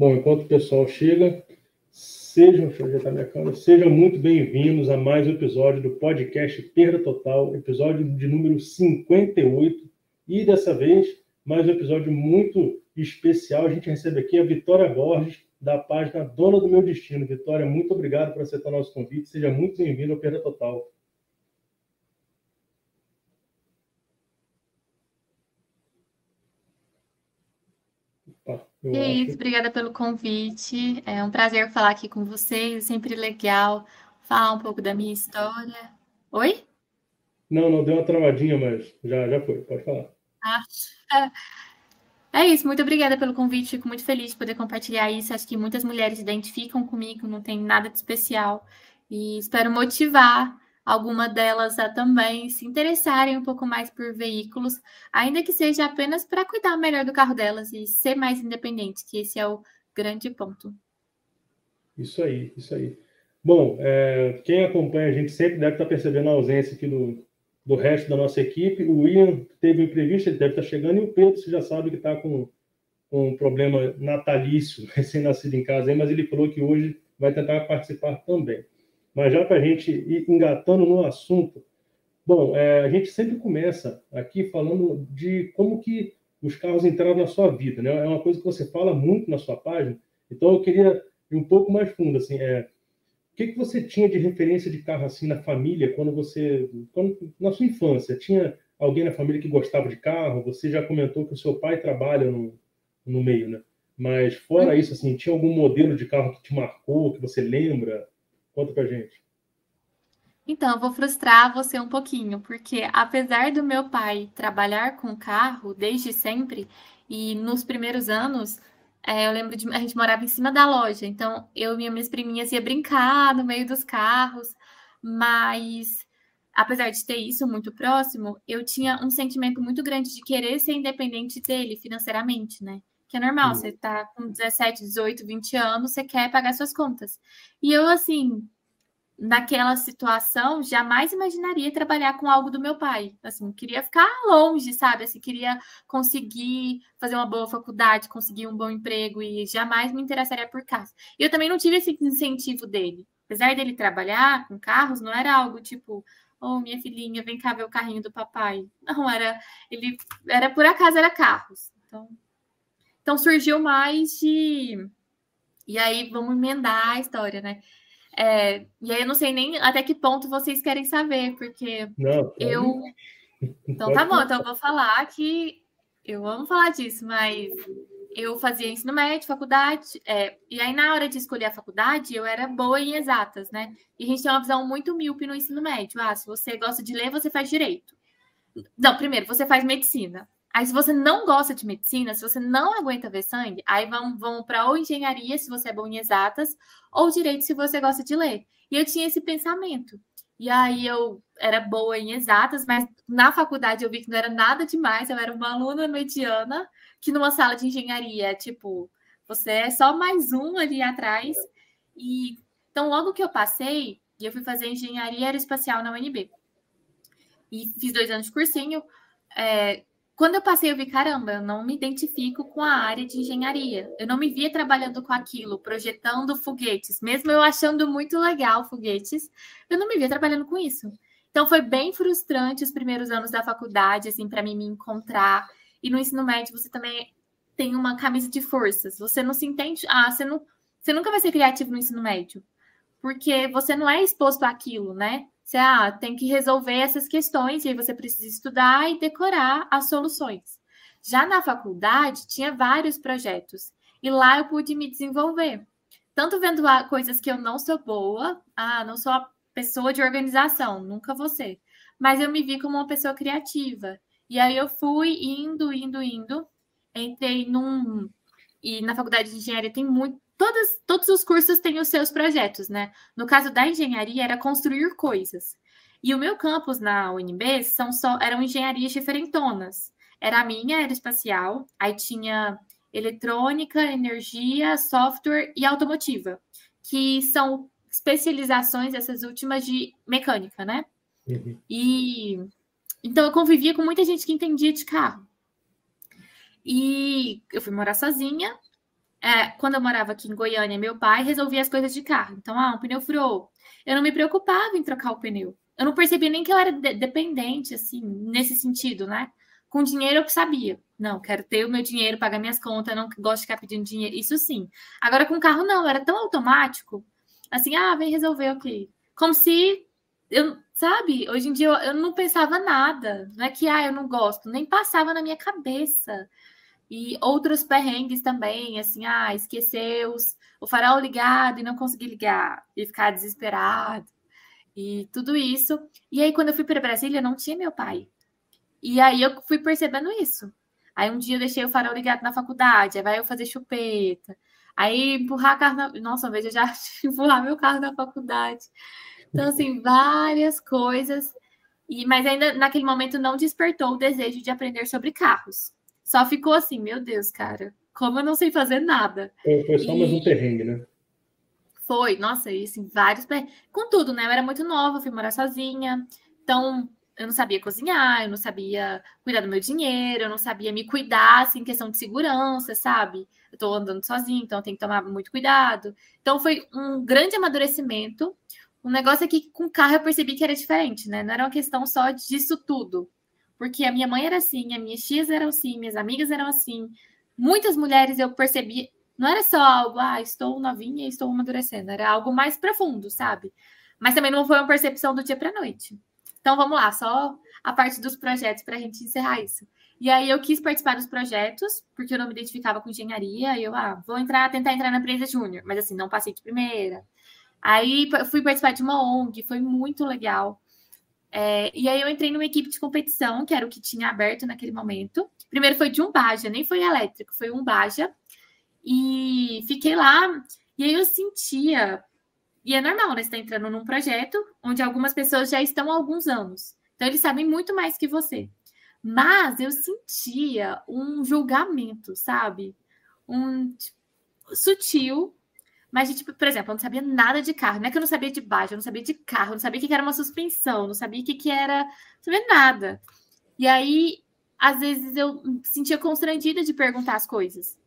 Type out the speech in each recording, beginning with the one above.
Bom, enquanto o pessoal chega, sejam, deixa minha câmera, sejam muito bem-vindos a mais um episódio do podcast Perda Total, episódio de número 58. E dessa vez, mais um episódio muito especial. A gente recebe aqui a Vitória Borges, da página Dona do Meu Destino. Vitória, muito obrigado por aceitar nosso convite. Seja muito bem-vindo ao Perda Total. E é isso, obrigada pelo convite. É um prazer falar aqui com vocês. É sempre legal falar um pouco da minha história. Oi? Não, não, deu uma travadinha, mas já, já foi, pode falar. Ah, é. é isso, muito obrigada pelo convite. Fico muito feliz de poder compartilhar isso. Acho que muitas mulheres se identificam comigo, não tem nada de especial. E espero motivar alguma delas a também se interessarem um pouco mais por veículos, ainda que seja apenas para cuidar melhor do carro delas e ser mais independente, que esse é o grande ponto. Isso aí, isso aí. Bom, é, quem acompanha a gente sempre deve estar percebendo a ausência aqui do, do resto da nossa equipe. O Ian teve um imprevisto, ele deve estar chegando, e o Pedro, você já sabe que está com, com um problema natalício, recém-nascido em casa, mas ele falou que hoje vai tentar participar também. Mas já para a gente ir engatando no assunto, bom, é, a gente sempre começa aqui falando de como que os carros entraram na sua vida, né? É uma coisa que você fala muito na sua página. Então eu queria ir um pouco mais fundo, assim, é, o que, que você tinha de referência de carro assim na família quando você, quando, na sua infância, tinha alguém na família que gostava de carro? Você já comentou que o seu pai trabalha no, no meio, né? Mas fora isso, assim, tinha algum modelo de carro que te marcou, que você lembra? Conta pra gente. Então, eu vou frustrar você um pouquinho, porque apesar do meu pai trabalhar com carro desde sempre, e nos primeiros anos, é, eu lembro de a gente morava em cima da loja, então eu e minhas priminhas ia brincar no meio dos carros, mas apesar de ter isso muito próximo, eu tinha um sentimento muito grande de querer ser independente dele financeiramente, né? Que é normal, você tá com 17, 18, 20 anos, você quer pagar suas contas. E eu, assim, naquela situação, jamais imaginaria trabalhar com algo do meu pai. Assim, queria ficar longe, sabe? Assim, queria conseguir fazer uma boa faculdade, conseguir um bom emprego e jamais me interessaria por carros. E eu também não tive esse incentivo dele. Apesar dele trabalhar com carros, não era algo tipo, oh, minha filhinha, vem cá ver o carrinho do papai. Não, era, ele, era por acaso, era carros. Então, então surgiu mais de. E aí vamos emendar a história, né? É, e aí eu não sei nem até que ponto vocês querem saber, porque não, eu. Então tá bom, então eu vou falar que eu amo falar disso, mas eu fazia ensino médio, faculdade, é, e aí na hora de escolher a faculdade eu era boa em exatas, né? E a gente tem uma visão muito míope no ensino médio. Ah, se você gosta de ler, você faz direito. Não, primeiro, você faz medicina. Aí, se você não gosta de medicina, se você não aguenta ver sangue, aí vão, vão para ou engenharia, se você é bom em exatas, ou direito, se você gosta de ler. E eu tinha esse pensamento. E aí eu era boa em exatas, mas na faculdade eu vi que não era nada demais, eu era uma aluna mediana, que numa sala de engenharia, tipo, você é só mais um ali atrás. E então, logo que eu passei, eu fui fazer engenharia aeroespacial na UNB. E fiz dois anos de cursinho. É, quando eu passei, eu vi, caramba, eu não me identifico com a área de engenharia. Eu não me via trabalhando com aquilo, projetando foguetes. Mesmo eu achando muito legal foguetes, eu não me via trabalhando com isso. Então foi bem frustrante os primeiros anos da faculdade, assim, para mim me encontrar. E no ensino médio você também tem uma camisa de forças. Você não se entende, ah, você não, você nunca vai ser criativo no ensino médio, porque você não é exposto àquilo, né? Você ah, tem que resolver essas questões, e aí você precisa estudar e decorar as soluções. Já na faculdade, tinha vários projetos, e lá eu pude me desenvolver. Tanto vendo coisas que eu não sou boa, ah, não sou a pessoa de organização, nunca vou ser, mas eu me vi como uma pessoa criativa. E aí eu fui indo, indo, indo, entrei num. E na faculdade de engenharia tem muito, todas, todos os cursos têm os seus projetos, né? No caso da engenharia, era construir coisas. E o meu campus na UNB são só, eram engenharias diferentonas. Era a minha aeroespacial, aí tinha eletrônica, energia, software e automotiva, que são especializações, essas últimas de mecânica, né? Uhum. E então eu convivia com muita gente que entendia de carro. E eu fui morar sozinha, é, quando eu morava aqui em Goiânia, meu pai resolvia as coisas de carro. Então, ah, um pneu furou. Eu não me preocupava em trocar o pneu. Eu não percebia nem que eu era de dependente, assim, nesse sentido, né? Com dinheiro eu sabia. Não, quero ter o meu dinheiro, pagar minhas contas, não gosto de ficar pedindo dinheiro. Isso sim. Agora com carro, não, era tão automático. Assim, ah, vem resolver, ok. Como se eu, sabe, hoje em dia eu, eu não pensava nada. Não é que, ah, eu não gosto, nem passava na minha cabeça. E outros perrengues também, assim, ah, esquecer os, o farol ligado e não conseguir ligar, e ficar desesperado, e tudo isso. E aí, quando eu fui para Brasília, não tinha meu pai. E aí eu fui percebendo isso. Aí um dia eu deixei o farol ligado na faculdade, aí vai eu fazer chupeta. Aí empurrar carro na... Nossa, uma vez eu já empurrar meu carro na faculdade. Então, assim, várias coisas. E, mas ainda naquele momento não despertou o desejo de aprender sobre carros. Só ficou assim, meu Deus, cara, como eu não sei fazer nada. Foi, foi só e... mais um perrengue, né? Foi, nossa, e assim, vários perrengues. Contudo, né? Eu era muito nova, fui morar sozinha. Então, eu não sabia cozinhar, eu não sabia cuidar do meu dinheiro, eu não sabia me cuidar, assim, questão de segurança, sabe? Eu tô andando sozinha, então eu tenho que tomar muito cuidado. Então, foi um grande amadurecimento. Um negócio aqui com o carro eu percebi que era diferente, né? Não era uma questão só disso tudo. Porque a minha mãe era assim, as minhas tias eram assim, minhas amigas eram assim. Muitas mulheres eu percebi, não era só algo, ah, estou novinha estou amadurecendo, era algo mais profundo, sabe? Mas também não foi uma percepção do dia para noite. Então vamos lá, só a parte dos projetos para a gente encerrar isso. E aí eu quis participar dos projetos, porque eu não me identificava com engenharia, e eu, ah, vou entrar, tentar entrar na empresa júnior, mas assim, não passei de primeira. Aí fui participar de uma ONG, foi muito legal. É, e aí eu entrei numa equipe de competição, que era o que tinha aberto naquele momento. Primeiro foi de um Baja, nem foi elétrico, foi um Baja. E fiquei lá, e aí eu sentia. E é normal, né? Você está entrando num projeto onde algumas pessoas já estão há alguns anos. Então, eles sabem muito mais que você. Mas eu sentia um julgamento, sabe? Um tipo, sutil mas, tipo, por exemplo, eu não sabia nada de carro. Não é que eu não sabia de baixo, eu não sabia de carro, eu não sabia o que era uma suspensão, não sabia o que era. Não sabia nada. E aí, às vezes, eu me sentia constrangida de perguntar as coisas.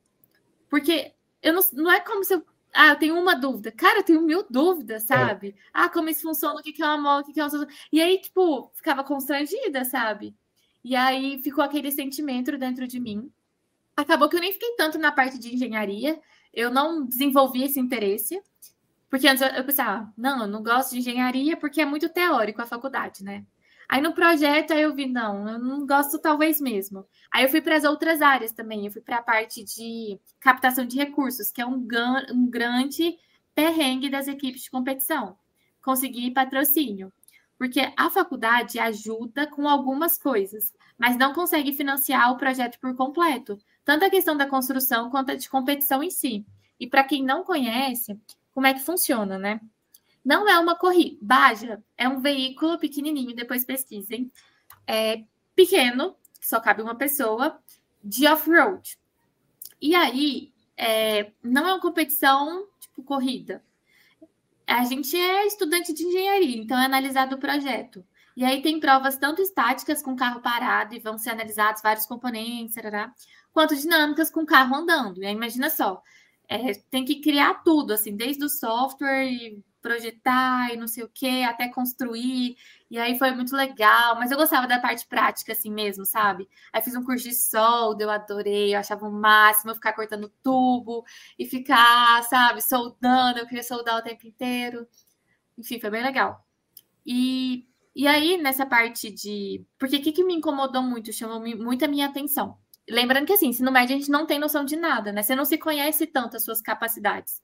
Porque eu não, não é como se eu. Ah, eu tenho uma dúvida. Cara, eu tenho mil dúvidas, é. sabe? É. Ah, como isso funciona, o que é uma mola, o que é uma. E aí, tipo, ficava constrangida, sabe? E aí ficou aquele sentimento dentro de mim. Acabou que eu nem fiquei tanto na parte de engenharia, eu não desenvolvi esse interesse, porque antes eu pensava, não, eu não gosto de engenharia porque é muito teórico a faculdade, né? Aí no projeto aí eu vi, não, eu não gosto talvez mesmo. Aí eu fui para as outras áreas também, eu fui para a parte de captação de recursos, que é um, um grande perrengue das equipes de competição. Conseguir patrocínio. Porque a faculdade ajuda com algumas coisas, mas não consegue financiar o projeto por completo tanto a questão da construção quanto a de competição em si. E para quem não conhece, como é que funciona, né? Não é uma corrida. Baja é um veículo pequenininho, depois pesquisem. É pequeno, que só cabe uma pessoa, de off-road. E aí, é, não é uma competição tipo corrida. A gente é estudante de engenharia, então é analisado o projeto. E aí tem provas tanto estáticas com carro parado e vão ser analisados vários componentes, tarará, quanto dinâmicas com o carro andando. E aí, imagina só, é, tem que criar tudo, assim, desde o software e projetar e não sei o que, até construir. E aí foi muito legal, mas eu gostava da parte prática, assim mesmo, sabe? Aí fiz um curso de solda, eu adorei, eu achava o máximo ficar cortando tubo e ficar, sabe, soldando, eu queria soldar o tempo inteiro. Enfim, foi bem legal. E, e aí, nessa parte de. Porque o que, que me incomodou muito, chamou muito a minha atenção? Lembrando que assim, ensino médio a gente não tem noção de nada, né? Você não se conhece tanto as suas capacidades.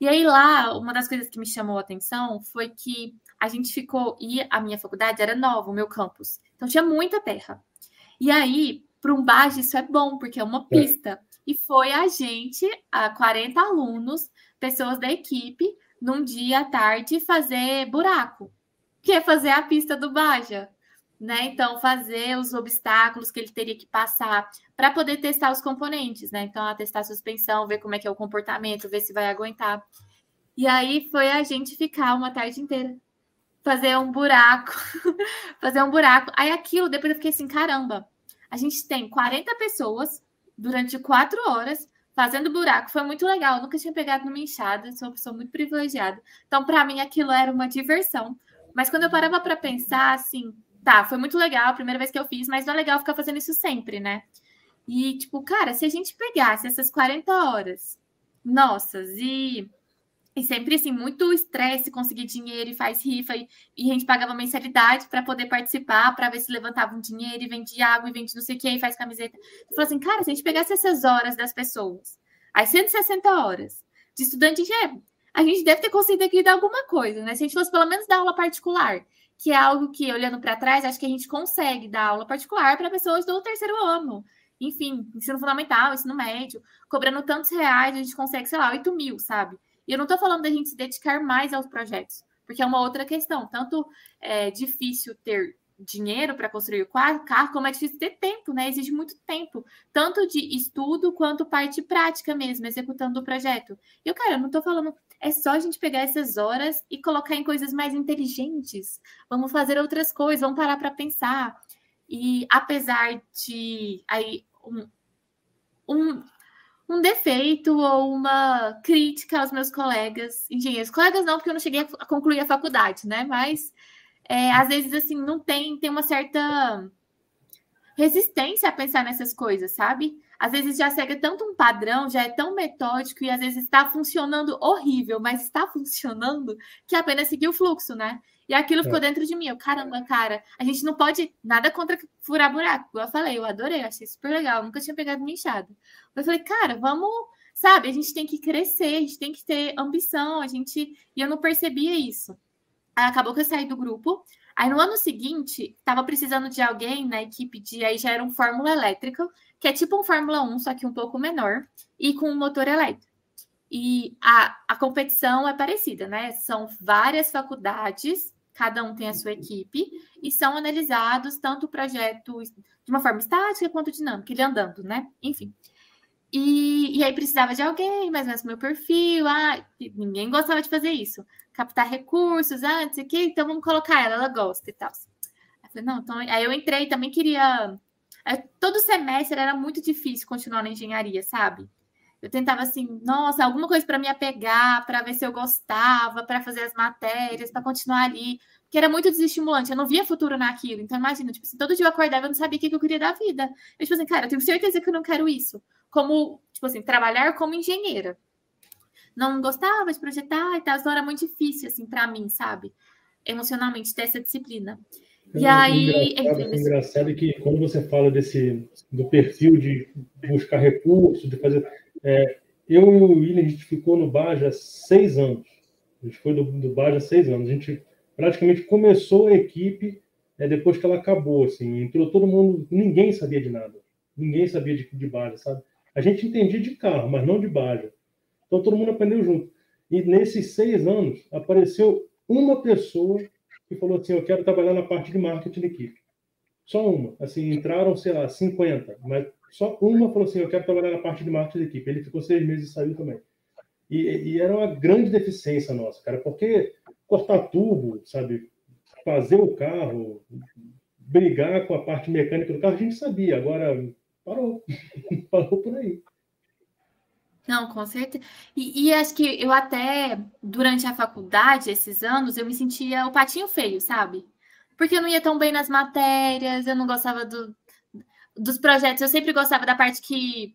E aí lá, uma das coisas que me chamou a atenção foi que a gente ficou e a minha faculdade era nova, o meu campus. Então tinha muita terra. E aí, para um baixo isso é bom, porque é uma pista. É. E foi a gente, a 40 alunos, pessoas da equipe, num dia à tarde fazer buraco, que é fazer a pista do Baja né? Então, fazer os obstáculos que ele teria que passar para poder testar os componentes, né? Então, testar a suspensão, ver como é que é o comportamento, ver se vai aguentar. E aí foi a gente ficar uma tarde inteira fazer um buraco, fazer um buraco. Aí aquilo, depois eu fiquei assim, caramba, a gente tem 40 pessoas durante quatro horas fazendo buraco. Foi muito legal. Eu nunca tinha pegado numa enxada, sou uma pessoa muito privilegiada. Então, para mim, aquilo era uma diversão. Mas quando eu parava para pensar, assim, tá, foi muito legal a primeira vez que eu fiz, mas não é legal ficar fazendo isso sempre, né? E, tipo, cara, se a gente pegasse essas 40 horas nossas e e sempre assim, muito estresse conseguir dinheiro e faz rifa. E, e a gente pagava mensalidade para poder participar, para ver se levantava um dinheiro e vendia água e vende não sei o que e faz camiseta. Eu falei assim, cara, se a gente pegasse essas horas das pessoas, as 160 horas de estudante de a gente deve ter conseguido aqui dar alguma coisa, né? Se a gente fosse pelo menos dar aula particular, que é algo que, olhando para trás, acho que a gente consegue dar aula particular para pessoas do terceiro ano. Enfim, ensino fundamental, ensino médio, cobrando tantos reais, a gente consegue, sei lá, 8 mil, sabe? E eu não estou falando da gente se dedicar mais aos projetos, porque é uma outra questão. Tanto é difícil ter dinheiro para construir o carro, como é difícil ter tempo, né? Exige muito tempo, tanto de estudo quanto parte prática mesmo, executando o projeto. E cara, eu não estou falando, é só a gente pegar essas horas e colocar em coisas mais inteligentes. Vamos fazer outras coisas, vamos parar para pensar. E apesar de aí um, um um defeito ou uma crítica aos meus colegas engenheiros. Colegas não, porque eu não cheguei a concluir a faculdade, né? Mas é, às vezes assim não tem tem uma certa resistência a pensar nessas coisas, sabe? Às vezes já segue tanto um padrão, já é tão metódico e às vezes está funcionando horrível, mas está funcionando que apenas seguir o fluxo, né? E aquilo ficou é. dentro de mim. Eu, caramba, cara, a gente não pode nada contra furar buraco. Eu falei, eu adorei, achei super legal. Nunca tinha pegado uma enxada. Eu falei, cara, vamos, sabe, a gente tem que crescer, a gente tem que ter ambição, a gente. E eu não percebia isso. Aí acabou que eu saí do grupo. Aí no ano seguinte, tava precisando de alguém na equipe de. Aí já era um Fórmula Elétrica, que é tipo um Fórmula 1, só que um pouco menor, e com um motor elétrico. E a, a competição é parecida, né? São várias faculdades cada um tem a sua equipe, e são analisados tanto o projeto de uma forma estática quanto dinâmica, ele andando, né? Enfim. E, e aí precisava de alguém, mais ou menos meu perfil, ah, ninguém gostava de fazer isso. Captar recursos, ah, não sei o quê, então vamos colocar ela, ela gosta e tal. Aí, não, então, aí eu entrei, também queria. Todo semestre era muito difícil continuar na engenharia, sabe? eu tentava assim, nossa, alguma coisa para me apegar, para ver se eu gostava, para fazer as matérias, para continuar ali, porque era muito desestimulante, eu não via futuro naquilo. Então imagina, tipo assim, todo dia eu acordava, eu não sabia o que eu queria da vida. Eu tipo assim, cara, eu tenho certeza que eu não quero isso. Como, tipo assim, trabalhar como engenheira. Não gostava de projetar e tal, então era muito difícil assim para mim, sabe? Emocionalmente ter essa disciplina. E é, aí, engraçado, engraçado é que quando você fala desse do perfil de buscar recursos, de fazer é, eu e o William, a gente ficou no Baja seis anos. A gente foi do, do Baja seis anos. A gente praticamente começou a equipe é, depois que ela acabou. Assim, entrou todo mundo, ninguém sabia de nada. Ninguém sabia de, de Baja, sabe? A gente entendia de carro, mas não de Baja. Então todo mundo aprendeu junto. E nesses seis anos, apareceu uma pessoa que falou assim: Eu quero trabalhar na parte de marketing da equipe. Só uma. Assim, entraram, sei lá, 50, mas só uma falou assim: Eu quero trabalhar na parte de marketing da equipe. Ele ficou seis meses e saiu também. E, e, era uma grande deficiência nossa, cara, porque cortar tubo, sabe? Fazer o carro, brigar com a parte mecânica do carro, a gente sabia. Agora, parou. parou por aí. Não, com certeza. E, e, acho que eu até, durante a faculdade, esses anos, eu me sentia o patinho feio, sabe? Porque eu não ia tão bem nas matérias, eu não gostava do, dos projetos, eu sempre gostava da parte que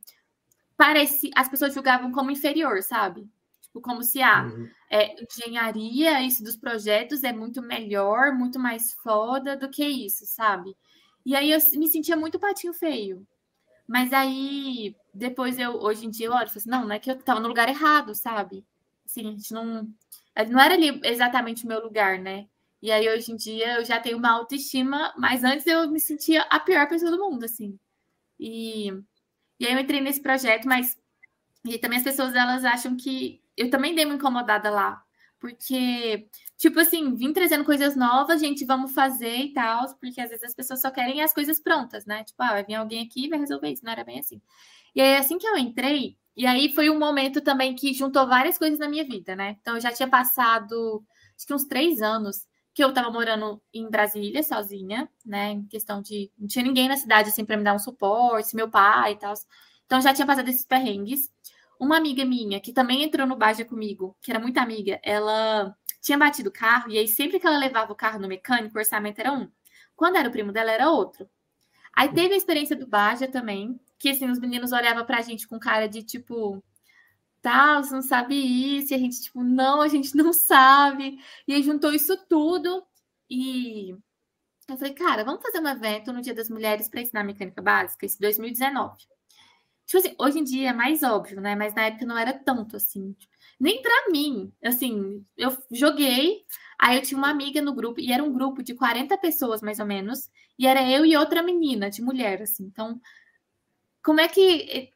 parece, as pessoas julgavam como inferior, sabe? Tipo, como se a ah, uhum. é, engenharia, isso dos projetos é muito melhor, muito mais foda do que isso, sabe? E aí eu me sentia muito patinho feio. Mas aí, depois eu, hoje em dia, eu olho e falo assim, não, não é que eu tava no lugar errado, sabe? Assim, a gente não. Não era ali exatamente o meu lugar, né? E aí, hoje em dia, eu já tenho uma autoestima, mas antes eu me sentia a pior pessoa do mundo, assim. E, e aí eu entrei nesse projeto, mas e também as pessoas elas acham que eu também dei uma incomodada lá, porque tipo assim, vim trazendo coisas novas, gente, vamos fazer e tal, porque às vezes as pessoas só querem as coisas prontas, né? Tipo, ah, vai vir alguém aqui e vai resolver isso, não era bem assim. E aí assim que eu entrei, e aí foi um momento também que juntou várias coisas na minha vida, né? Então eu já tinha passado acho que uns três anos que eu estava morando em Brasília sozinha, né? Em questão de. Não tinha ninguém na cidade assim para me dar um suporte, meu pai e tal. Então já tinha passado esses perrengues. Uma amiga minha, que também entrou no Baja comigo, que era muito amiga, ela tinha batido o carro, e aí sempre que ela levava o carro no mecânico, o orçamento era um. Quando era o primo dela, era outro. Aí teve a experiência do Baja também, que assim, os meninos olhavam pra gente com cara de tipo, tá, você não sabe isso, e a gente, tipo, não, a gente não sabe. E aí juntou isso tudo e eu falei, cara, vamos fazer um evento no Dia das Mulheres para ensinar mecânica básica, isso 2019. Tipo assim, hoje em dia é mais óbvio, né? Mas na época não era tanto assim. Tipo, nem para mim. Assim, eu joguei, aí eu tinha uma amiga no grupo, e era um grupo de 40 pessoas, mais ou menos, e era eu e outra menina, de mulher, assim. Então, como é que.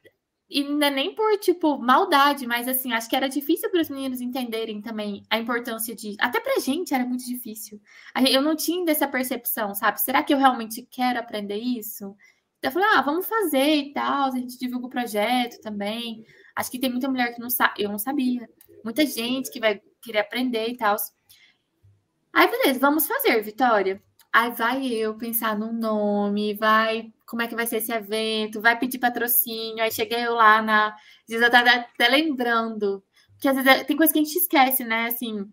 E não é nem por, tipo, maldade, mas assim, acho que era difícil para os meninos entenderem também a importância de. Até pra gente era muito difícil. Eu não tinha dessa percepção, sabe? Será que eu realmente quero aprender isso? Eu falei, ah, vamos fazer e tal, a gente divulga o projeto também. Acho que tem muita mulher que não sabe, eu não sabia. Muita gente que vai querer aprender e tal. Aí, beleza, vamos fazer, Vitória. Aí vai eu pensar no nome, vai como é que vai ser esse evento, vai pedir patrocínio. Aí cheguei eu lá na. Às vezes eu tava até lembrando. Porque às vezes é, tem coisa que a gente esquece, né? Assim,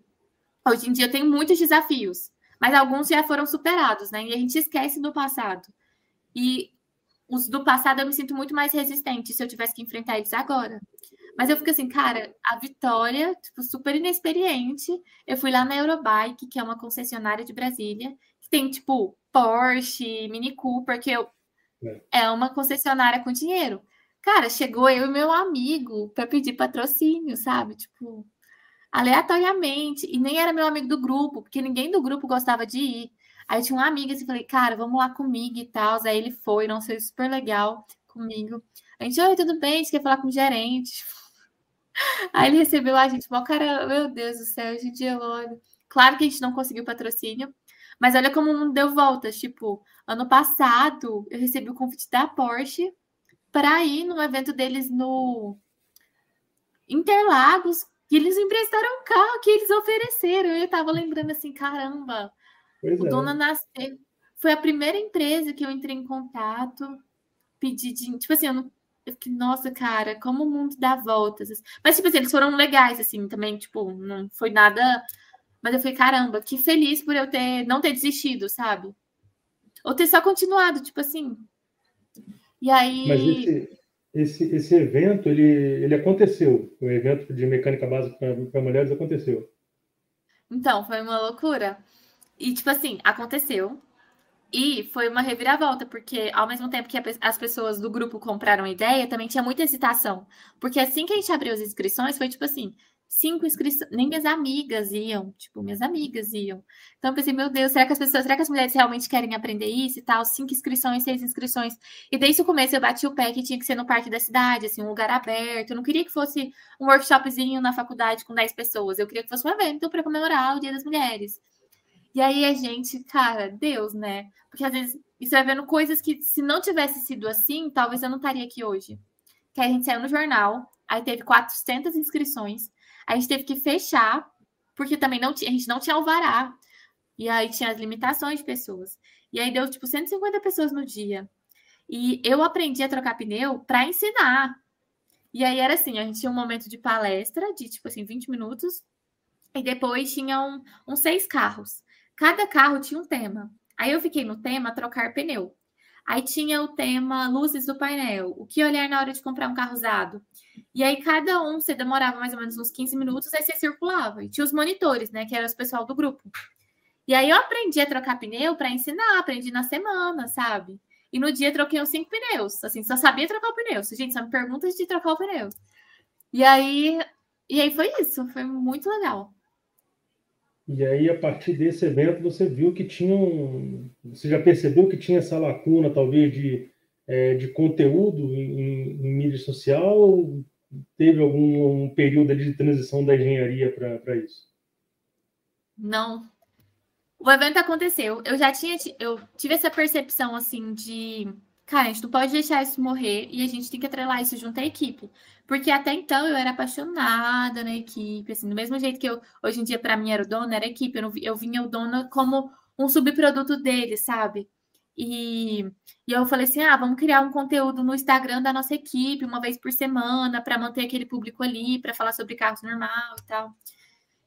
hoje em dia eu tenho muitos desafios, mas alguns já foram superados, né? E a gente esquece do passado. E os do passado eu me sinto muito mais resistente se eu tivesse que enfrentar eles agora. Mas eu fico assim, cara, a Vitória, tipo, super inexperiente. Eu fui lá na Eurobike, que é uma concessionária de Brasília, que tem, tipo, Porsche, Mini Cooper, que eu... é. é uma concessionária com dinheiro. Cara, chegou eu e meu amigo para pedir patrocínio, sabe? Tipo, aleatoriamente. E nem era meu amigo do grupo, porque ninguém do grupo gostava de ir. Aí tinha uma amiga assim, falei, cara, vamos lá comigo e tal. Aí ele foi, não sei, super legal comigo. A gente, oi, tudo bem? A gente quer falar com o gerente. Aí ele recebeu a gente, mal cara, meu Deus do céu, hoje em dia eu olho. Claro que a gente não conseguiu patrocínio, mas olha como não deu voltas. Tipo, ano passado eu recebi o convite da Porsche para ir no evento deles no Interlagos, e eles emprestaram um carro que eles ofereceram. Eu tava lembrando assim, caramba, Pois o é. Dona Nascer foi a primeira empresa que eu entrei em contato, pedi de. Tipo assim, eu não. Eu fiquei, nossa, cara, como o mundo dá voltas. Mas, tipo assim, eles foram legais, assim, também, tipo, não foi nada. Mas eu falei, caramba, que feliz por eu ter não ter desistido, sabe? Ou ter só continuado, tipo assim. E aí. Mas esse, esse, esse evento, ele, ele aconteceu. O evento de mecânica básica para mulheres aconteceu. Então, foi uma loucura. E, tipo assim, aconteceu. E foi uma reviravolta, porque ao mesmo tempo que as pessoas do grupo compraram a ideia, também tinha muita hesitação. Porque assim que a gente abriu as inscrições, foi tipo assim: cinco inscrições, nem minhas amigas iam, tipo, minhas amigas iam. Então eu pensei, meu Deus, será que as pessoas, será que as mulheres realmente querem aprender isso e tal? Cinco inscrições, seis inscrições. E desde o começo eu bati o pé que tinha que ser no parque da cidade, assim, um lugar aberto. Eu não queria que fosse um workshopzinho na faculdade com dez pessoas. Eu queria que fosse um evento para comemorar o Dia das Mulheres. E aí a gente, cara, Deus, né? Porque às vezes você vai vendo coisas que, se não tivesse sido assim, talvez eu não estaria aqui hoje. Que a gente saiu no jornal, aí teve 400 inscrições, a gente teve que fechar, porque também não a gente não tinha alvará. E aí tinha as limitações de pessoas. E aí deu tipo 150 pessoas no dia. E eu aprendi a trocar pneu para ensinar. E aí era assim, a gente tinha um momento de palestra de tipo assim 20 minutos e depois tinha um, uns seis carros. Cada carro tinha um tema. Aí eu fiquei no tema trocar pneu. Aí tinha o tema luzes do painel, o que olhar na hora de comprar um carro usado. E aí cada um você demorava mais ou menos uns 15 minutos, aí você circulava. E tinha os monitores, né, que eram os pessoal do grupo. E aí eu aprendi a trocar pneu para ensinar, aprendi na semana, sabe? E no dia troquei uns cinco pneus, assim, só sabia trocar o pneu. Gente, só me perguntas de trocar o pneu. E aí, e aí foi isso, foi muito legal. E aí, a partir desse evento, você viu que tinha um, Você já percebeu que tinha essa lacuna, talvez, de, é, de conteúdo em, em, mídia social? Ou teve algum um período de transição da engenharia para isso? Não. O evento aconteceu. Eu já tinha. Eu tive essa percepção, assim, de cara, a gente não pode deixar isso morrer e a gente tem que atrelar isso junto à equipe. Porque até então eu era apaixonada na equipe, assim, do mesmo jeito que eu, hoje em dia, para mim, era o dono, era a equipe. Eu, eu vinha o dono como um subproduto dele, sabe? E, e eu falei assim: ah, vamos criar um conteúdo no Instagram da nossa equipe, uma vez por semana, para manter aquele público ali, para falar sobre carros normal e tal.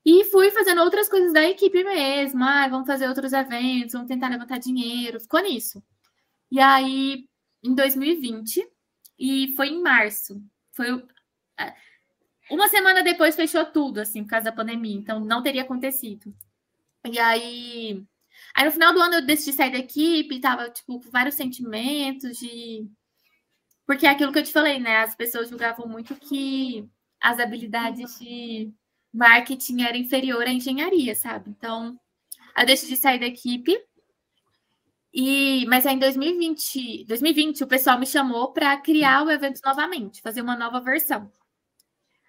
E fui fazendo outras coisas da equipe mesmo. Ah, vamos fazer outros eventos, vamos tentar levantar dinheiro. Ficou nisso. E aí, em 2020, e foi em março. Foi é, uma semana depois fechou tudo, assim, por causa da pandemia. Então, não teria acontecido. E aí, aí no final do ano eu decidi sair da equipe, tava, tipo, com vários sentimentos de. Porque é aquilo que eu te falei, né? As pessoas julgavam muito que as habilidades de marketing eram inferior à engenharia, sabe? Então, eu decidi sair da equipe. E, mas aí em 2020, 2020 o pessoal me chamou para criar o evento novamente, fazer uma nova versão.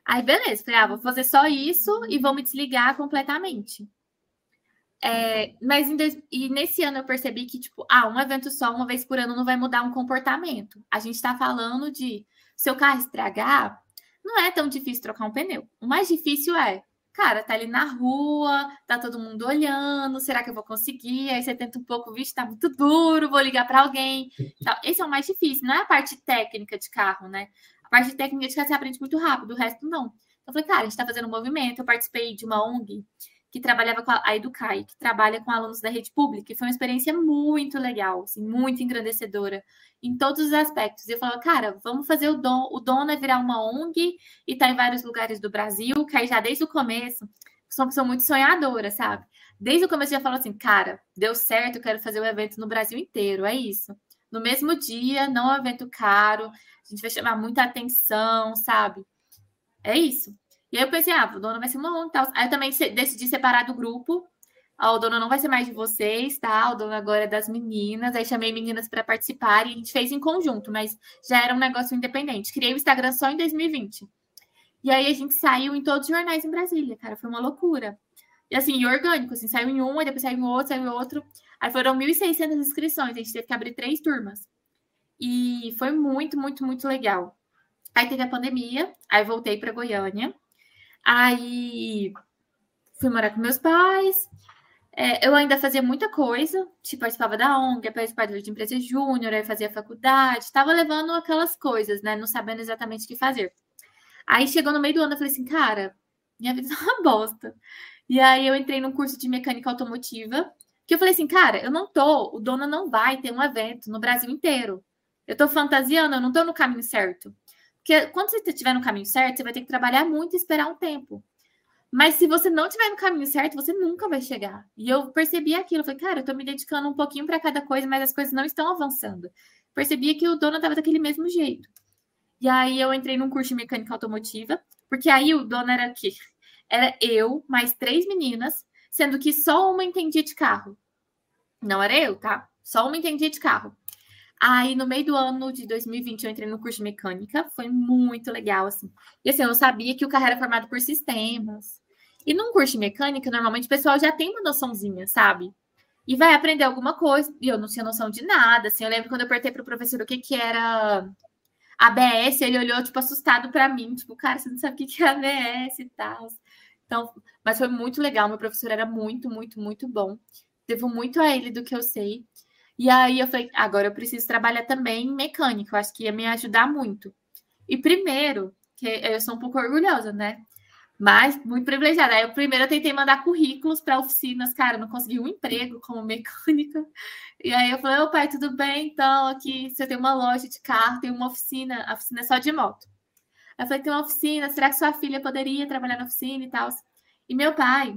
Aí beleza, falei, ah, vou fazer só isso e vou me desligar completamente. É, mas em, e nesse ano eu percebi que, tipo, ah, um evento só, uma vez por ano, não vai mudar um comportamento. A gente está falando de seu carro estragar, não é tão difícil trocar um pneu. O mais difícil é, cara, tá ali na rua, tá todo mundo olhando, será que eu vou conseguir? Aí você tenta um pouco, vixe, tá muito duro, vou ligar para alguém. Então, esse é o mais difícil, não é a parte técnica de carro, né? A parte técnica de carro você aprende muito rápido, o resto não. Então, eu falei, cara, a gente tá fazendo um movimento, eu participei de uma ONG que trabalhava com a, a Educai, que trabalha com alunos da rede pública, e foi uma experiência muito legal, assim, muito engrandecedora em todos os aspectos. E eu falava, cara, vamos fazer o dom, o dono é virar uma ONG e tá em vários lugares do Brasil, que aí já desde o começo, sou uma pessoa muito sonhadora, sabe? Desde o começo já falou assim, cara, deu certo, eu quero fazer o um evento no Brasil inteiro, é isso. No mesmo dia, não é um evento caro, a gente vai chamar muita atenção, sabe? É isso. E aí eu pensei, ah, o dono vai ser uma ONG tal. Aí eu também decidi separar do grupo. Ah, o dono não vai ser mais de vocês, tá? O dono agora é das meninas. Aí chamei meninas para participar e a gente fez em conjunto, mas já era um negócio independente. Criei o Instagram só em 2020. E aí a gente saiu em todos os jornais em Brasília, cara. Foi uma loucura. E assim, e orgânico, assim, saiu em um, aí depois saiu em outro, saiu em outro. Aí foram 1.600 inscrições, a gente teve que abrir três turmas. E foi muito, muito, muito legal. Aí teve a pandemia, aí voltei para Goiânia. Aí fui morar com meus pais. É, eu ainda fazia muita coisa, tipo, participava da ONG, participava de empresa júnior, aí fazia faculdade, estava levando aquelas coisas, né? Não sabendo exatamente o que fazer. Aí chegou no meio do ano, eu falei assim, cara, minha vida é uma bosta. E aí eu entrei num curso de mecânica automotiva, que eu falei assim, cara, eu não tô, o dono não vai ter um evento no Brasil inteiro. Eu tô fantasiando, eu não tô no caminho certo. Porque quando você estiver no caminho certo, você vai ter que trabalhar muito e esperar um tempo. Mas se você não estiver no caminho certo, você nunca vai chegar. E eu percebi aquilo. Falei, cara, eu tô me dedicando um pouquinho para cada coisa, mas as coisas não estão avançando. Percebi que o dono estava daquele mesmo jeito. E aí eu entrei num curso de mecânica automotiva, porque aí o dono era aqui. Era eu, mais três meninas, sendo que só uma entendia de carro. Não era eu, tá? Só uma entendia de carro. Aí, no meio do ano de 2020, eu entrei no curso de mecânica, foi muito legal, assim. E assim, eu sabia que o carro era formado por sistemas. E num curso de mecânica, normalmente o pessoal já tem uma noçãozinha, sabe? E vai aprender alguma coisa. E eu não tinha noção de nada, assim. Eu lembro quando eu perguntei pro professor o que que era ABS, ele olhou, tipo, assustado para mim. Tipo, cara, você não sabe o que que é ABS e tal. Então, mas foi muito legal. Meu professor era muito, muito, muito bom. Devo muito a ele do que eu sei. E aí eu falei, agora eu preciso trabalhar também em mecânica, eu acho que ia me ajudar muito. E primeiro, que eu sou um pouco orgulhosa, né? Mas muito privilegiada. Aí eu primeiro eu tentei mandar currículos para oficinas, cara, não consegui um emprego como mecânica. E aí eu falei, ô pai, tudo bem? Então, aqui você tem uma loja de carro, tem uma oficina, a oficina é só de moto. Aí eu falei, tem uma oficina, será que sua filha poderia trabalhar na oficina e tal? E meu pai,